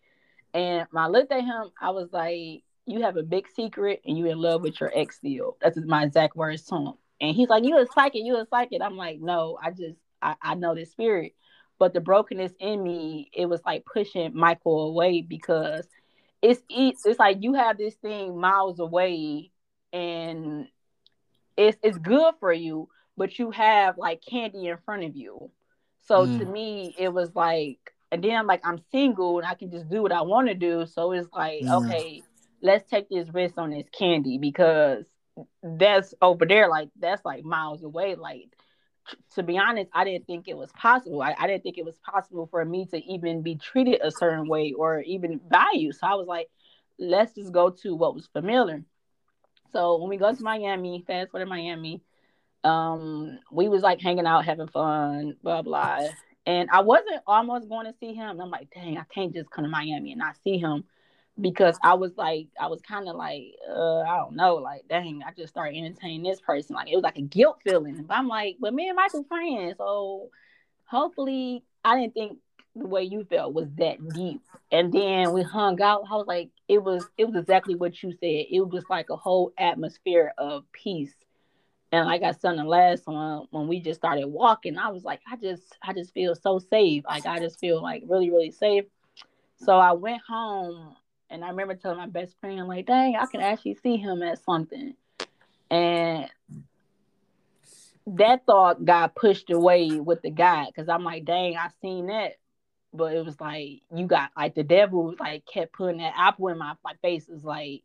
And when I looked at him, I was like, "You have a big secret, and you in love with your ex still." That's my exact words to him. And he's like, You a psychic, you a psychic. I'm like, No, I just I, I know the spirit. But the brokenness in me, it was like pushing Michael away because it's it's like you have this thing miles away and it's it's good for you, but you have like candy in front of you. So mm. to me, it was like, and then I'm like, I'm single and I can just do what I want to do. So it's like, mm. okay, let's take this risk on this candy because that's over there like that's like miles away. Like to be honest i didn't think it was possible. I, I didn't think it was possible for me to even be treated a certain way or even valued. So i was like let's just go to what was familiar. So when we go to miami fast forward to miami um we was like hanging out having fun blah blah and i wasn't almost going to see him i'm like dang i can't just come to miami and not see him because I was like, I was kind of like, uh, I don't know, like, dang, I just started entertaining this person. Like, it was like a guilt feeling. But I'm like, but me and Michael friends, so hopefully, I didn't think the way you felt was that deep. And then we hung out. I was like, it was, it was exactly what you said. It was like a whole atmosphere of peace. And like I said in the last one, when we just started walking, I was like, I just, I just feel so safe. Like I just feel like really, really safe. So I went home and I remember telling my best friend, like, dang, I can actually see him at something. And that thought got pushed away with the guy because I'm like, dang, I seen that. But it was like you got like the devil was like kept putting that apple in my, my face. Is like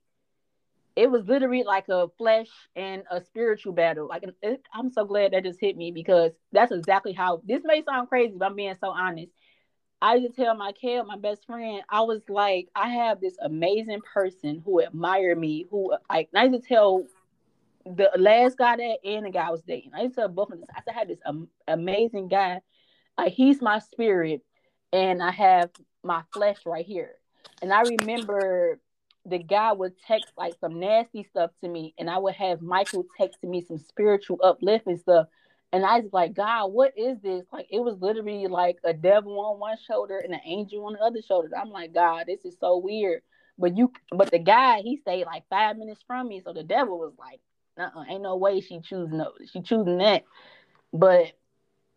it was literally like a flesh and a spiritual battle. Like it, I'm so glad that just hit me because that's exactly how this may sound crazy, but I'm being so honest. I used to tell my kid, my best friend, I was like, I have this amazing person who admired me, who like I used to tell the last guy that and the guy I was dating. I used to tell both of them, I said, I had this um, amazing guy. Like he's my spirit, and I have my flesh right here. And I remember the guy would text like some nasty stuff to me, and I would have Michael text me some spiritual uplifting stuff. And I was like, God, what is this? Like, it was literally like a devil on one shoulder and an angel on the other shoulder. I'm like, God, this is so weird. But you, but the guy, he stayed like five minutes from me. So the devil was like, uh-uh, ain't no way she choosing no, she choosing that. But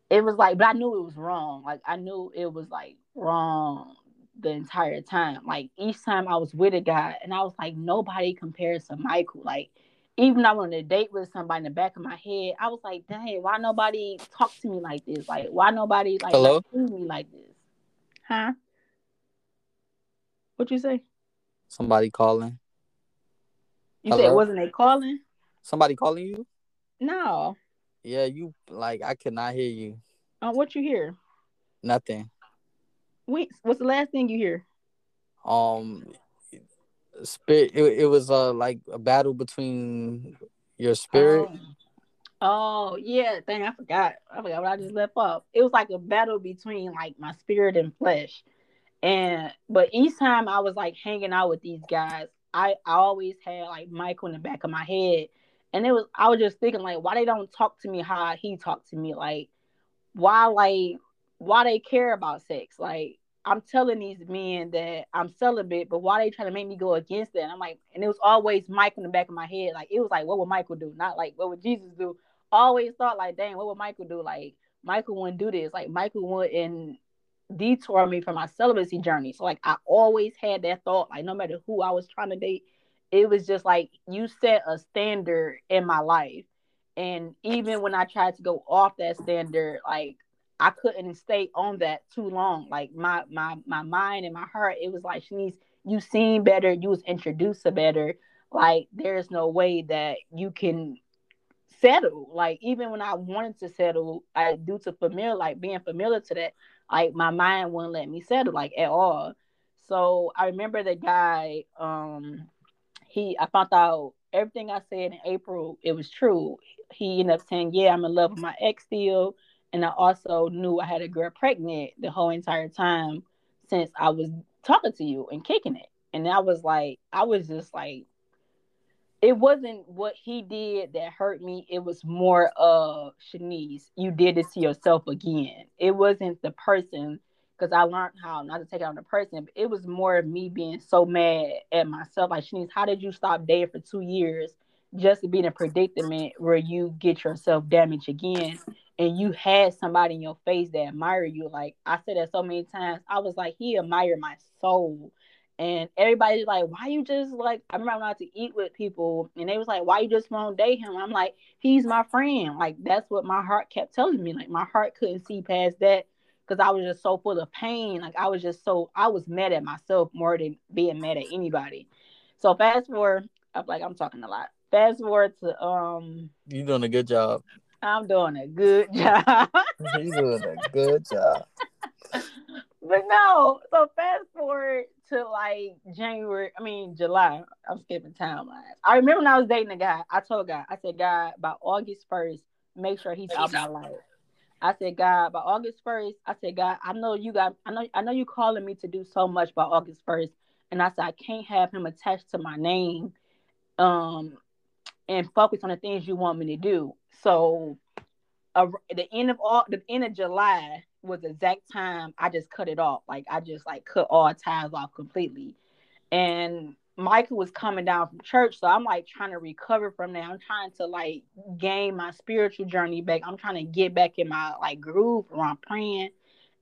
it was like, but I knew it was wrong. Like I knew it was like wrong the entire time. Like each time I was with a guy, and I was like, nobody compares to Michael. Like even I went on a date with somebody in the back of my head, I was like, dang, why nobody talk to me like this? Like why nobody like Hello? treat me like this? Huh? What you say? Somebody calling. You said Hello? wasn't they calling? Somebody calling you? No. Yeah, you like I could not hear you. Uh, what you hear? Nothing. Wait, what's the last thing you hear? Um spirit it, it was uh like a battle between your spirit. Oh. Oh, yeah, thing I forgot. I forgot what I just left off. It was like a battle between like my spirit and flesh. And but each time I was like hanging out with these guys, I, I always had like Michael in the back of my head. And it was I was just thinking like why they don't talk to me how he talked to me. Like why like why they care about sex. Like I'm telling these men that I'm celibate, but why they trying to make me go against that? And I'm like, and it was always Mike in the back of my head. Like it was like, what would Michael do? Not like what would Jesus do? Always thought like, dang, what would Michael do? Like Michael wouldn't do this. Like Michael wouldn't detour me from my celibacy journey. So like I always had that thought. Like no matter who I was trying to date, it was just like you set a standard in my life. And even when I tried to go off that standard, like I couldn't stay on that too long. Like my my my mind and my heart, it was like Shanice, you seen better, you was introduced to better. Like there's no way that you can settle. Like even when I wanted to settle, I due to familiar, like being familiar to that, like my mind wouldn't let me settle like at all. So I remember the guy, um, he I found out everything I said in April, it was true. He ended up saying, Yeah, I'm in love with my ex still. And I also knew I had a girl pregnant the whole entire time since I was talking to you and kicking it. And I was like, I was just like, it wasn't what he did that hurt me. It was more of Shanice, you did it to yourself again. It wasn't the person because I learned how not to take it on the person, but it was more of me being so mad at myself. Like Shanice, how did you stop dating for two years just to be in a predicament where you get yourself damaged again? And you had somebody in your face that admire you. Like I said that so many times. I was like, he admired my soul. And everybody's like, why you just like I remember I went to eat with people and they was like, why you just won't date him? I'm like, he's my friend. Like that's what my heart kept telling me. Like my heart couldn't see past that because I was just so full of pain. Like I was just so I was mad at myself more than being mad at anybody. So fast forward, I'm like I'm talking a lot. Fast forward to um You doing a good job. I'm doing a good [laughs] job. [laughs] you doing a good job. but no, so fast forward to like January, I mean July. I'm skipping timelines. I remember when I was dating a guy, I told God, I said, God, by August 1st, make sure he's out my life. I said, God, by August 1st, I said, God, I know you got I know I know you calling me to do so much by August 1st. And I said, I can't have him attached to my name. Um and focus on the things you want me to do. So uh, the end of all the end of July was the exact time I just cut it off. Like I just like cut all ties off completely. And Michael was coming down from church, so I'm like trying to recover from that. I'm trying to like gain my spiritual journey back. I'm trying to get back in my like groove where I'm praying.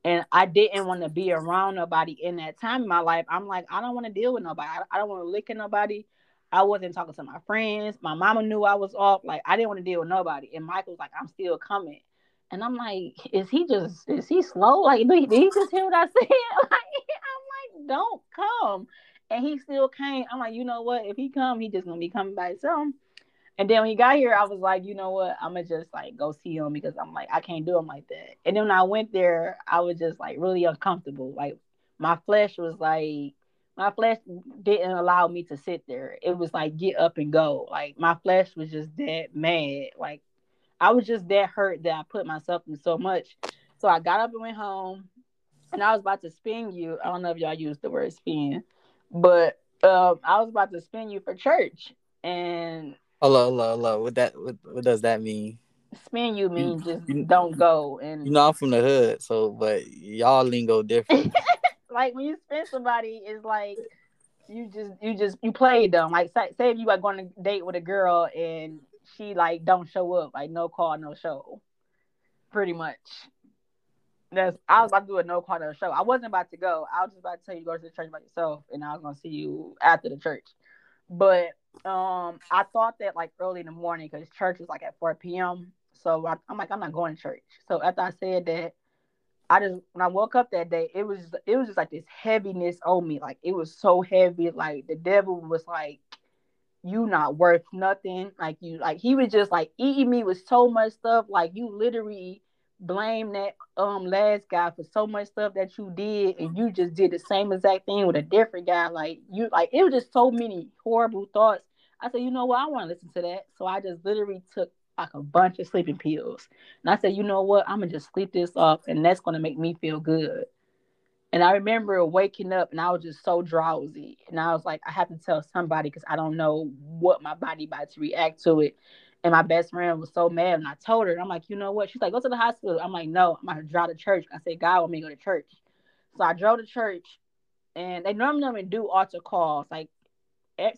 And I didn't want to be around nobody in that time in my life. I'm like, I don't want to deal with nobody. I, I don't want to lick at nobody. I wasn't talking to my friends. My mama knew I was off. Like I didn't want to deal with nobody. And Michael was like, I'm still coming. And I'm like, is he just is he slow? Like, did he just hear what I [laughs] said? [laughs] Like, I'm like, don't come. And he still came. I'm like, you know what? If he come, he just gonna be coming by himself. And then when he got here, I was like, you know what? I'm gonna just like go see him because I'm like, I can't do him like that. And then when I went there, I was just like really uncomfortable. Like my flesh was like, my flesh didn't allow me to sit there. It was like get up and go. Like my flesh was just that mad. Like I was just that hurt that I put myself in so much. So I got up and went home, and I was about to spin you. I don't know if y'all use the word spin, but um, I was about to spin you for church. And Hello, hello, hello. What that what, what does that mean? spin you means You- just don't go. And You know I'm from the hood, so but y'all lingo different. [laughs] like when you spend somebody, it's like you just you just you played them. Like say, say if you are going to date with a girl and she like don't show up, like no call, no show. Pretty much. That's I was about to do a no call no show. I wasn't about to go. I was just about to tell you to go to the church by yourself, and I was gonna see you after the church. But um, I thought that like early in the morning because church was like at 4 p.m. So I, I'm like, I'm not going to church. So after I said that, I just when I woke up that day, it was it was just like this heaviness on me. Like it was so heavy. Like the devil was like, you not worth nothing. Like you like he was just like eating me with so much stuff. Like you literally blame that um last guy for so much stuff that you did and you just did the same exact thing with a different guy. Like you like it was just so many horrible thoughts. I said, you know what, I want to listen to that. So I just literally took like a bunch of sleeping pills. And I said, you know what? I'm gonna just sleep this off and that's gonna make me feel good. And I remember waking up and I was just so drowsy. And I was like, I have to tell somebody because I don't know what my body about to react to it. And my best friend was so mad. And I told her, I'm like, you know what? She's like, go to the hospital. I'm like, no, I'm gonna drive to church. I said, God want me to go to church. So I drove to church and they normally do altar calls. Like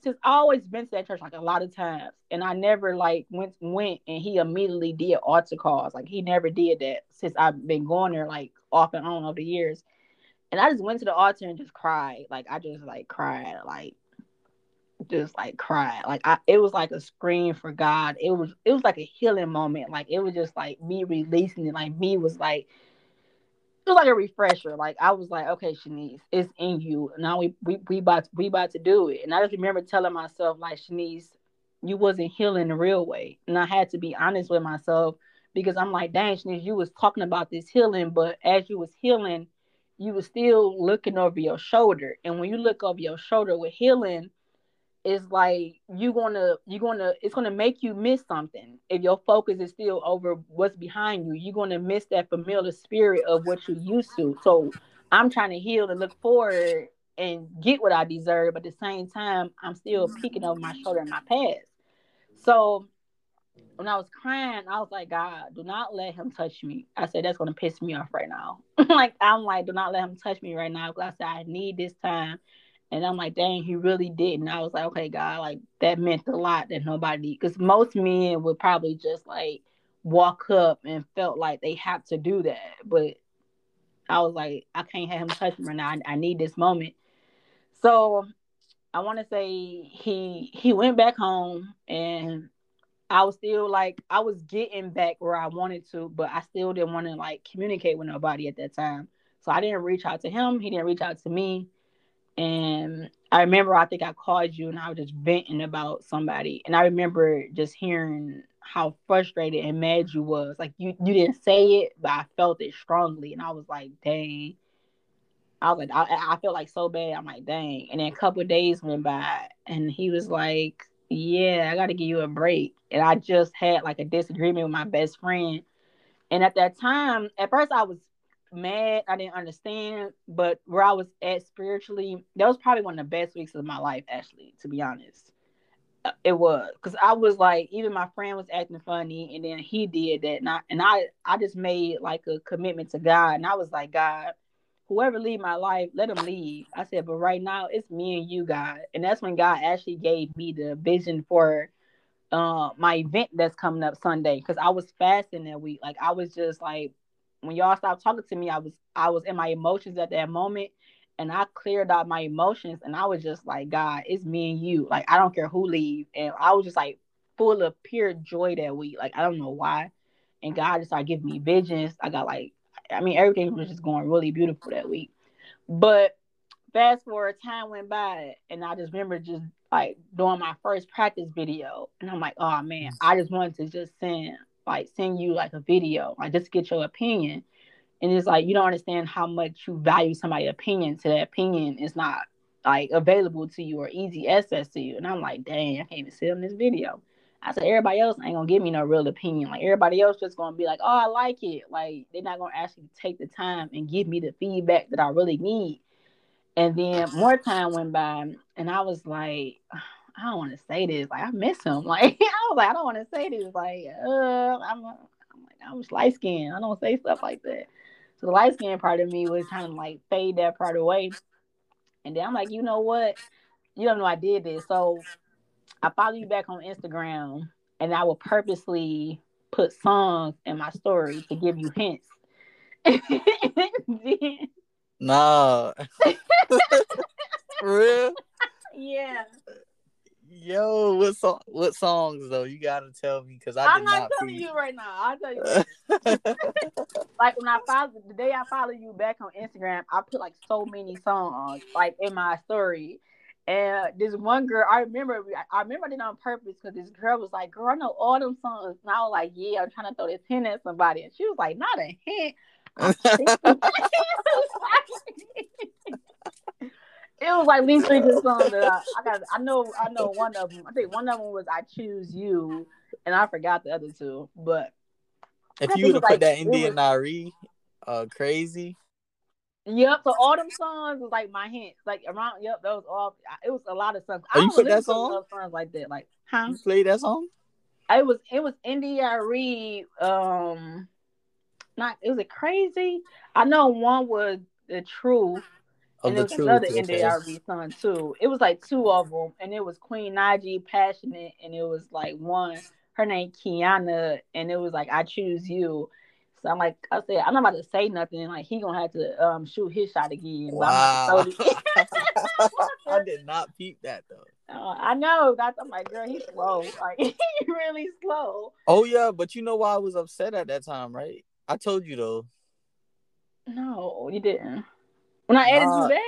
since I always been to that church like a lot of times, and I never like went went and he immediately did altar calls. Like he never did that since I've been going there like off and on over the years. And I just went to the altar and just cried. Like I just like cried, like just like cried. Like I it was like a scream for God. It was it was like a healing moment. Like it was just like me releasing it. Like me was like was like a refresher. Like I was like, okay, Shanice, it's in you. Now we we we about to, we about to do it. And I just remember telling myself, like, Shanice, you wasn't healing the real way. And I had to be honest with myself because I'm like, dang, Shanice, you was talking about this healing, but as you was healing, you was still looking over your shoulder. And when you look over your shoulder with healing, it's like you're gonna you're gonna it's gonna make you miss something if your focus is still over what's behind you. You're gonna miss that familiar spirit of what you're used to. So i'm trying to heal and look forward and get what i deserve but at the same time i'm still peeking over my shoulder in my past. So when i was crying i was like god do not let him touch me. I said that's gonna piss me off right now. [laughs] Like i'm like do not let him touch me right now. Because i said i need this time and I'm like, dang, he really did. And I was like, okay, God, like that meant a lot that nobody, because most men would probably just like walk up and felt like they have to do that. But I was like, I can't have him touch me right now. I, I need this moment. So I want to say he he went back home and I was still like I was getting back where I wanted to, but I still didn't want to like communicate with nobody at that time. So I didn't reach out to him. He didn't reach out to me. And I remember I think I called you and I was just venting about somebody. And I remember just hearing how frustrated and mad you was. Like you you didn't say it, but I felt it strongly. And I was like, dang. I was like, I, I felt like so bad. I'm like, dang. And then a couple days went by and he was like, Yeah, I gotta give you a break. And I just had like a disagreement with my best friend. And at that time, at first I was mad. I didn't understand, but where I was at spiritually, that was probably one of the best weeks of my life, actually, to be honest. Uh, it was because I was like, even my friend was acting funny, and then he did that, and I and I, I just made like a commitment to God, and I was like, God, whoever leave my life, let them leave. I said, but right now it's me and you, God, and that's when God actually gave me the vision for uh my event that's coming up Sunday because I was fasting that week. Like I was just like when y'all stopped talking to me, I was I was in my emotions at that moment and I cleared out my emotions and I was just like, God, it's me and you. Like I don't care who leave. And I was just like full of pure joy that week. Like I don't know why. And God just started giving me visions. I got like I mean everything was just going really beautiful that week. But fast forward time went by and I just remember just like doing my first practice video. And I'm like, oh man, I just wanted to just send like send you like a video, like just get your opinion. And it's like you don't understand how much you value somebody's opinion to that opinion is not like available to you or easy access to you. And I'm like, dang, I can't even sit on this video. I said everybody else ain't gonna give me no real opinion. Like everybody else just gonna be like, oh, I like it. Like they're not gonna actually take the time and give me the feedback that I really need. And then more time went by, and I was like, I don't want to say this. Like I miss him. [laughs] Like I was like, I don't want to say this. Like, uh, I'm, I'm like, I'm light skinned. I don't say stuff like that. So the light skinned part of me was kind of like fade that part away. And then I'm like, you know what? You don't know I did this. So I follow you back on Instagram, and I will purposely put songs in my story to give you hints. then, Nah. [laughs] [laughs] For real? yeah. Yo, what song? What songs though? You gotta tell me because I I'm did not, not. telling you right now. I'll tell you. [laughs] like when I follow the day I follow you back on Instagram, I put like so many songs like in my story. And this one girl, I remember, I remember it on purpose because this girl was like, "Girl, I know all them songs." And I was like, "Yeah, I'm trying to throw this hint at somebody," and she was like, "Not a hint." [laughs] [laughs] I think- it was like these three good songs that I, I got. I know, I know one of them. I think one of them was "I Choose You," and I forgot the other two. But if you would have put like- that it Indian was- Nari, uh, crazy. Yep. So all them songs was like my hints. Like around. Yep. Those all. It was a lot of songs. Oh, you put that song? songs like that. Like, huh? You played that song? It was. It was NDRE. Um, not. It was it crazy. I know one was the truth, Of and the there was truth. another. NDRE song too. It was like two of them, and it was Queen Naija, Passionate, and it was like one. Her name Kiana, and it was like I choose you. So I'm like, I said, I'm not about to say nothing. Like he gonna have to um shoot his shot again. Wow. about to throw the- [laughs] I did not peep that though. [laughs] Uh, I know. That's I'm like, girl, he's slow. Like [laughs] he really slow. Oh yeah, but you know why I was upset at that time, right? I told you though. No, you didn't. When I added you back.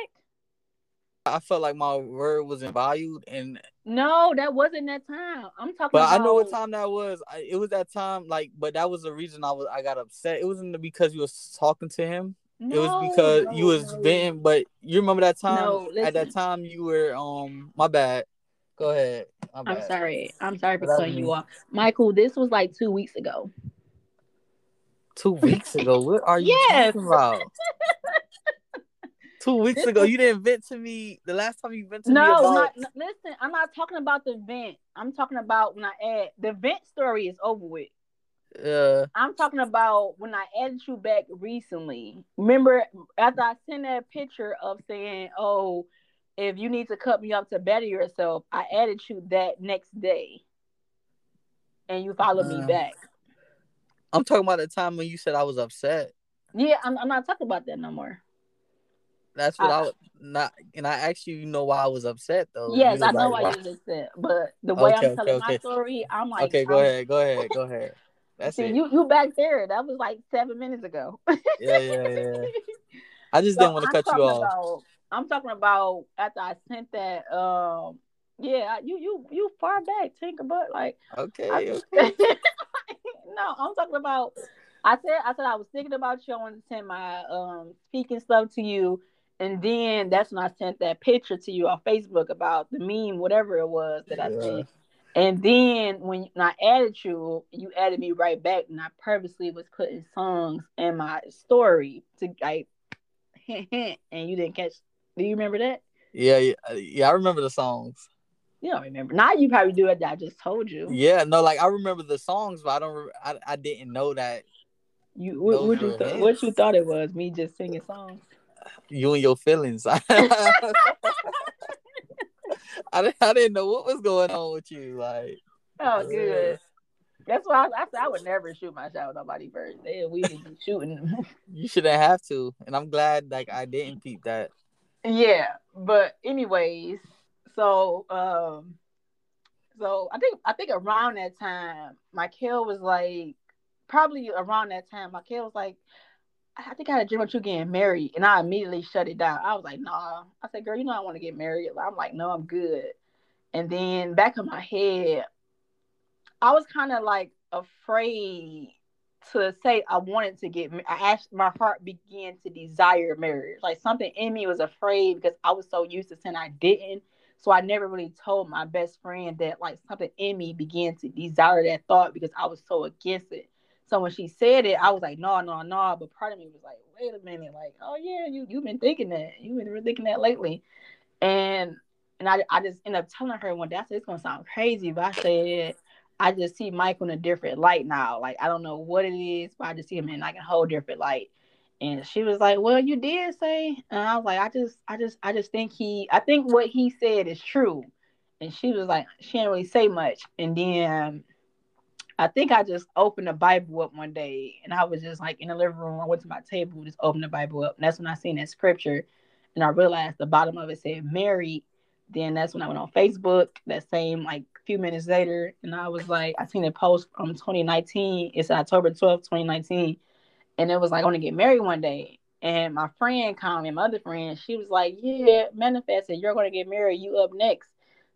I felt like my word wasn't valued, and No, that wasn't that time. I'm talking but about. I know what time that was. I, it was that time, like, but that was the reason I was I got upset. It wasn't because you was talking to him. it was because no, you was no. venting. But you remember that time? No, At that time, you were um. My bad. Go ahead. My I'm sorry. I'm sorry for cutting you off, Michael. This was like two weeks ago. Two weeks ago. What are you Yes. talking about? [laughs] Two weeks ago, you didn't vent to me. The last time you vented to me No, about not n- listen. I'm not talking about the vent. I'm talking about when I add the vent story is over with. uh I'm talking about when I added you back recently. Remember after I sent that picture of saying, "Oh, if you need to cut me up to better yourself," I added you that next day, and you followed me back. I'm talking about the time when you said I was upset. Yeah, I'm, I'm not talking about that no more. That's what I- I, was not, and I asked you, you know, why I was upset though. yes, I know like, why you was upset, but the way Okay, I'm telling okay, my okay. story, I'm like, okay, go I'm- ahead, go ahead, [laughs] go ahead. That's See, it. you you back there. That was like seven minutes ago. Yeah, yeah, yeah. [laughs] I just So didn't want to cut you off. About, I'm talking about after I sent that. Um, yeah, you you you far back, Tinker, but like, Okay, I, okay. [laughs] no, I'm talking about. I said I said I was thinking about you. I wanted to send my um speaking stuff to you, and then that's when I sent that picture to you on Facebook about the meme, whatever it was that I Yeah. sent. And then when I added you, you added me right back, and I purposely was putting songs in my story to like [laughs] and you didn't catch. Do you remember that? Yeah, yeah, uh, yeah. I remember the songs. You don't remember. Now you probably do it. I just told you. Yeah, no, like I remember the songs, but I don't. re- I, I didn't know that You what, what you what you thought it was? Me just singing songs. You and your feelings. [laughs] I didn't. I didn't know what was going on with you. Like, Oh, good. That's why I, I said I would never shoot my shot with nobody first. They we be shooting. [laughs] you shouldn't have to, and I'm glad like I didn't peep that. yeah, but anyways, so um, so I think I think around that time, Michael was like, probably around that time, Michael was like, I think I had a dream about you getting married, and I immediately shut it down. I was like, nah. I said, girl, you know I want to get married. I'm like, no, I'm good. And then back in my head, I was kind of like afraid to say I wanted to get. I asked my heart began to desire marriage. Like something in me was afraid because I was so used to saying I didn't. So I never really told my best friend that like something in me began to desire that thought because I was so against it. So when she said it, I was like, no, no, no. But part of me was like, wait a minute, like, oh yeah, you you've been thinking that. You've been thinking that lately. And and I, I just ended up telling her one day, I said, it's gonna sound crazy, but I said, I just see Michael in a different light now. Like I don't know what it is, but I just see him in like a whole different light. And she was like, Well, you did say, and I was like, I just, I just, I just think he, I think what he said is true. And she was like, she didn't really say much. And then I think I just opened the Bible up one day and I was just like in the living room. I went to my table, just opened the Bible up. And that's when I seen that scripture and I realized the bottom of it said married. Then that's when I went on Facebook that same like few minutes later and I was like, I seen a post from 2019. It's October 12th, 2019. And it was like, I want to get married one day. And my friend called me, my other friend, she was like, Yeah, manifest manifested, you're gonna get married, you up next.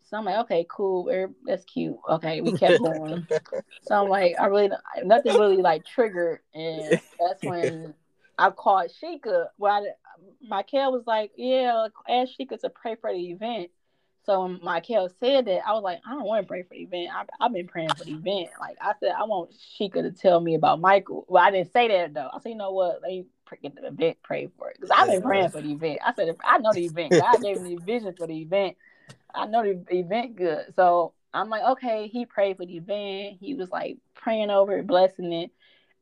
So I'm like, okay, cool, that's cute. Okay, we kept [laughs] going. so I'm like, I really nothing really like triggered, and that's when I called Sheikah. Well, I, Michael was like, yeah, ask Sheikah to pray for the event. So when Michael said that, I was like, I don't want to pray for the event. I, I've been praying for the event. Like I said, I want Sheikah to tell me about Michael. Well, I didn't say that though. I said, you know what? Let me get the event, pray for it, because I've been praying for the event. I said, I know the event. God gave me the vision for the event. I know the event good. So I'm like, okay, he prayed for the event. He was like praying over it, blessing it.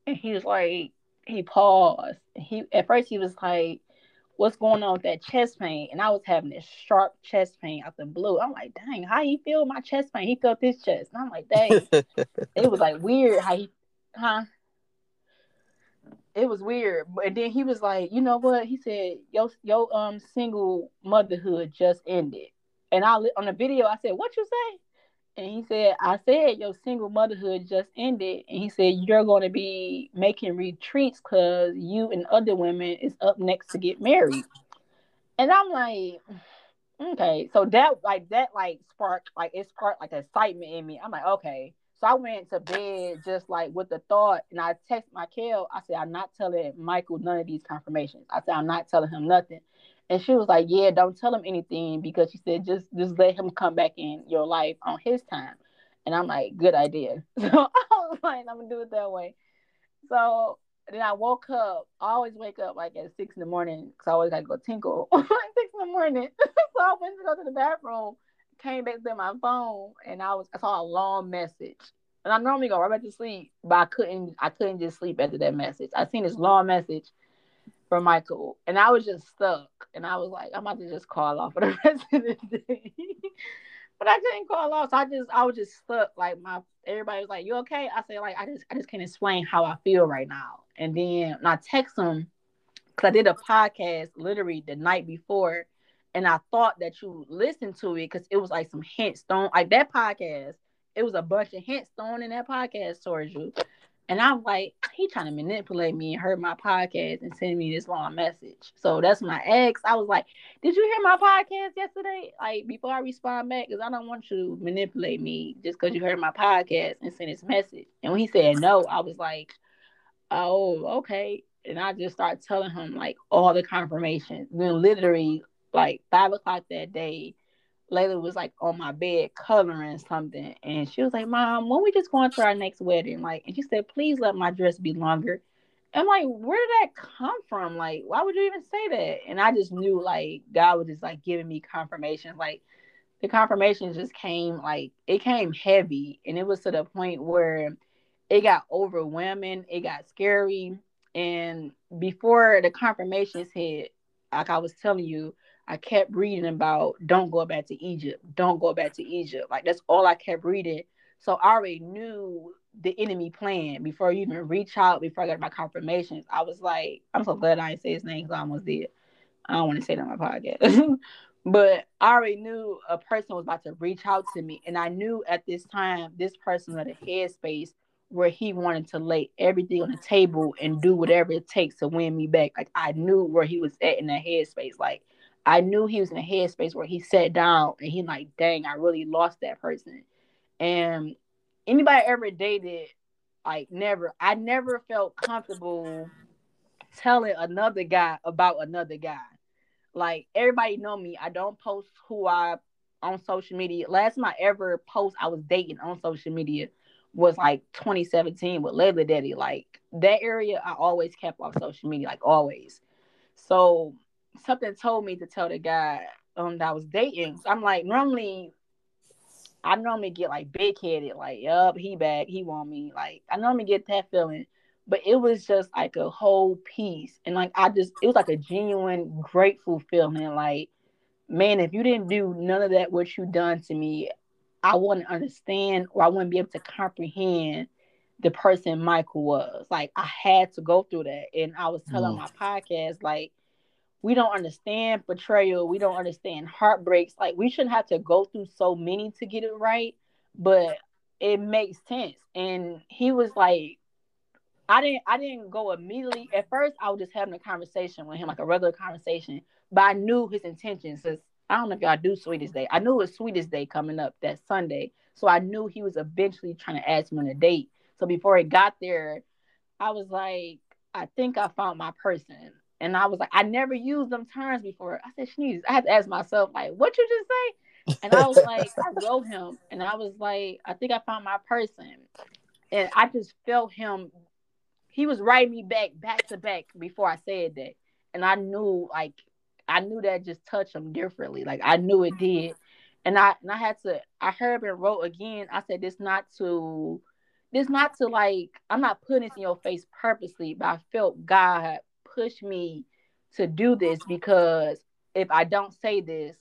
And he was like, he paused. He at first he was like, What's going on with that chest pain? And I was having this sharp chest pain out the blue. I'm like, dang, how he feel my chest pain? He felt his chest. And I'm like, dang. [laughs] it was like weird how he huh? It was weird. But then he was like, you know what? He said, Yo your um single motherhood just ended. And I on the video, I said, "What you say?" And he said, "I said your single motherhood just ended." And he said, "You're going to be making retreats because you and other women is up next to get married." And I'm like, okay, so that like that like sparked like it sparked like excitement in me. I'm like, okay. So I went to bed just like with the thought, and I text Michael. I said, I'm not telling Michael none of these confirmations. I said, I'm not telling him nothing. And she was like, Yeah, don't tell him anything because she said just just let him come back in your life on his time. And I'm like, good idea. [laughs] So I was like, I'm gonna do it that way. So then I woke up. I always wake up like at six in the morning because I always gotta go tinkle like [laughs] six in the morning. [laughs] so I went to go to the bathroom, came back to my phone, and I was I saw a long message. And I normally go right back to sleep, but I couldn't I couldn't just sleep after that message. I seen this long message for Michael, and I was just stuck. And I was like, I'm about to just call off for the [laughs] rest of the day. but I couldn't call off. So I just I was just stuck. Like my everybody was like, You okay? I said, like, I just I just can't explain how I feel right now. And then I text him because I did a podcast literally the night before. And I thought that you listened to it because it was like some hints thrown like that podcast. It was a bunch of hints thrown in that podcast towards you. And I'm like, he trying to manipulate me and hurt my podcast and send me this long message. So that's my ex. I was like, Did you hear my podcast yesterday? Like before I respond back, because I don't want you to manipulate me just because you heard my podcast and send this message. And when he said no, I was like, Oh, okay. And I just started telling him like all the confirmations. Then literally like five o'clock that day, Layla was like on my bed coloring something, and she was like, "Mom, when we just going to our next wedding?" Like, and she said, "Please let my dress be longer." I'm like, where did that come from? Like, why would you even say that? And I just knew like God was just like giving me confirmation. Like the confirmation just came like it came heavy, and it was to the point where it got overwhelming, it got scary. And before the confirmations hit, like I was telling you, I kept reading about don't go back to Egypt, don't go back to Egypt. Like that's all I kept reading. So I already knew the enemy plan before you even reach out, before I got my confirmations. I was like, I'm so glad I didn't say his name because I almost did. I don't want to say that on my podcast. [laughs] but I already knew a person was about to reach out to me. And I knew at this time, this person had a headspace where he wanted to lay everything on the table and do whatever it takes to win me back. Like I knew where he was at in that headspace. Like I knew he was in a headspace where he sat down and he like, dang, I really lost that person. And anybody ever dated, like never, I never felt comfortable telling another guy about another guy. Like everybody know me. I don't post who I on social media. Last time I ever post I was dating on social media was like 2017 with Layla Daddy. Like that area I always kept off social media, like always. So something told me to tell the guy um that I was dating. So I'm like, normally I normally get like big headed, like, yup, he back, he want me. Like I normally get that feeling. But it was just like a whole peace. And like I just it was like a genuine grateful feeling. Like, man, if you didn't do none of that what you done to me, I wouldn't understand or I wouldn't be able to comprehend the person Michael was. Like I had to go through that. And I was telling mm. my podcast, like, we don't understand betrayal. We don't understand heartbreaks. Like we shouldn't have to go through so many to get it right, but it makes sense. And he was like, I didn't I didn't go immediately. At first, I was just having a conversation with him, like a regular conversation, but I knew his intentions. Cause I don't know if y'all do Sweetest Day. I knew it was Sweetest Day coming up that Sunday. So I knew he was eventually trying to ask me on a date. So before it got there, I was like, I think I found my person. And I was like, I never used them terms before. I said, sneeze. I had to ask myself, like, what you just say? And I was like, I [laughs] wrote him and I was like, I think I found my person. And I just felt him. He was writing me back, back to back before I said that. And I knew, like, I knew that just touched him differently. Like, I knew it mm-hmm. did. And I and I had to, I heard and wrote again. I said, this not to, this not to like, I'm not putting this in your face purposely, but I felt God push me to do this because if I don't say this,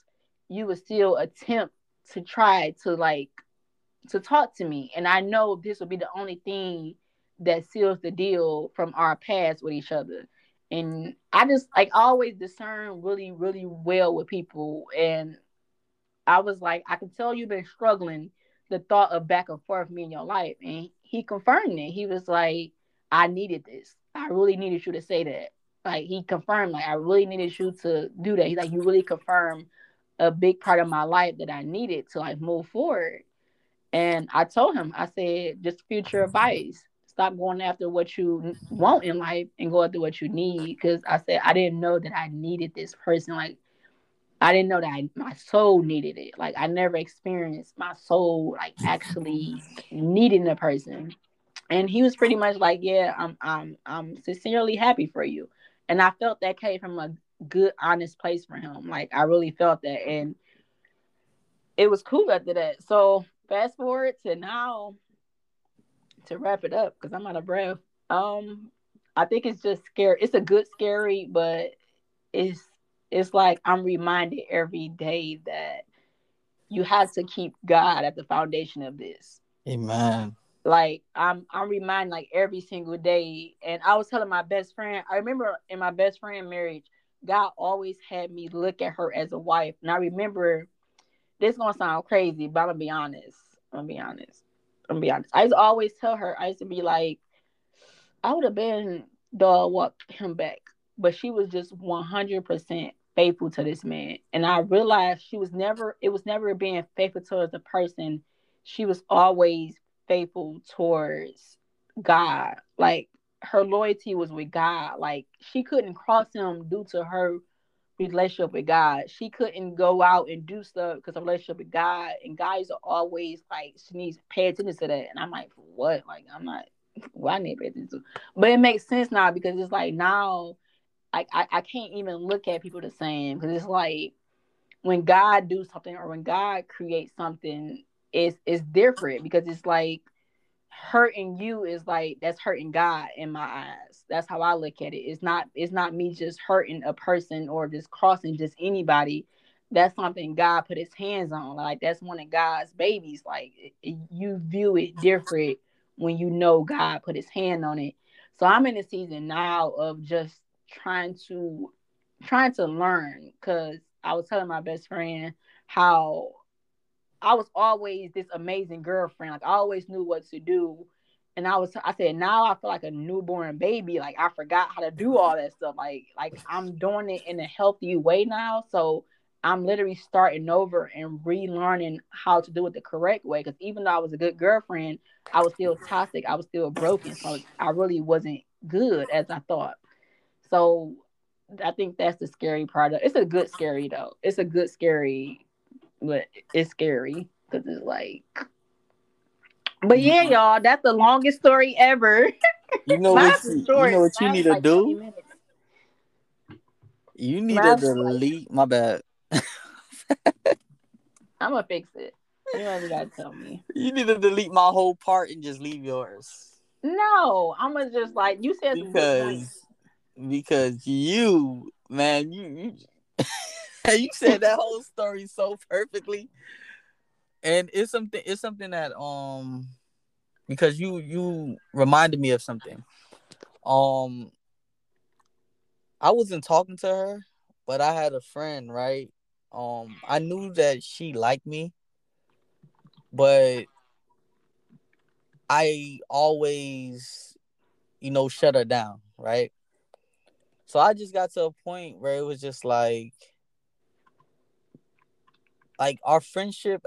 you would still attempt to try to like to talk to me. And I know this will be the only thing that seals the deal from our past with each other. And I just like always discern really, really well with people. And I was like, I can tell you've been struggling the thought of back and forth me in your life. And he confirmed it. He was like, I needed this. I really needed you to say that like he confirmed like I really needed you to do that. He's like, you really confirmed a big part of my life that I needed to like move forward. And I told him, I said, just future advice. Stop going after what you want in life and go after what you need. Because I said I didn't know that I needed this person. Like I didn't know that I, my soul needed it. Like I never experienced my soul like actually needing a person. And he was pretty much like, "Yeah, I'm, I'm, I'm sincerely happy for you." And I felt that came from a good, honest place for him. Like I really felt that. And it was cool after that. So fast forward to now to wrap it up, because I'm out of breath. Um, I think it's just scary. It's a good scary, but it's it's like I'm reminded every day that you have to keep God at the foundation of this. Amen like I'm I'm reminded like every single day. And I was telling my best friend, I remember in my best friend marriage, God always had me look at her as a wife. And I remember this gonna sound crazy, but I'm gonna be honest. I'm gonna be honest. I'm gonna be honest. I used to always tell her, I used to be like, I would have been dog walk him back. But she was just 100 percent faithful to this man. And I realized she was never, it was never being faithful towards a person. She was always faithful towards God. Like her loyalty was with God. Like she couldn't cross him due to her relationship with God. She couldn't go out and do stuff because of relationship with God. And guys are always like, she needs to pay attention to that. And I'm like, what? Like, I'm not, well, I need to pay attention to. But it makes sense now because it's like now, like, I, I can't even look at people the same because it's like when God do something or when God creates something, it's it's different because it's like hurting you is like that's hurting God in my eyes. That's how I look at it. It's not it's not me just hurting a person or just crossing just anybody. That's something God put his hands on. Like that's one of God's babies. Like you view it different when you know God put his hand on it. So I'm in a season now of just trying to trying to learn cuz I was telling my best friend how I was always this amazing girlfriend. Like I always knew what to do. And I was I said now I feel like a newborn baby. Like I forgot how to do all that stuff. Like like I'm doing it in a healthy way now. So I'm literally starting over and relearning how to do it the correct way. Because even though I was a good girlfriend, I was still toxic. I was still broken. So I really wasn't good as I thought. So I think that's the scary part. Of, it's a good scary though. It's a good scary but it's scary because it's like. But yeah, y'all, that's the longest story ever. [laughs] You know what? You, you know what you need to do. You need to delete. Like, my bad. [laughs] I'm gonna fix it. You gotta tell me. [laughs] You need to delete my whole part and just leave yours. No, I'm gonna just like you said because because you man you you [laughs] you said that whole story so perfectly. And it's something it's something that um because you you reminded me of something. Um, I wasn't talking to her, but I had a friend, right? Um, I knew that she liked me, but I always, you know, shut her down, right? So I just got to a point where it was just like like our friendship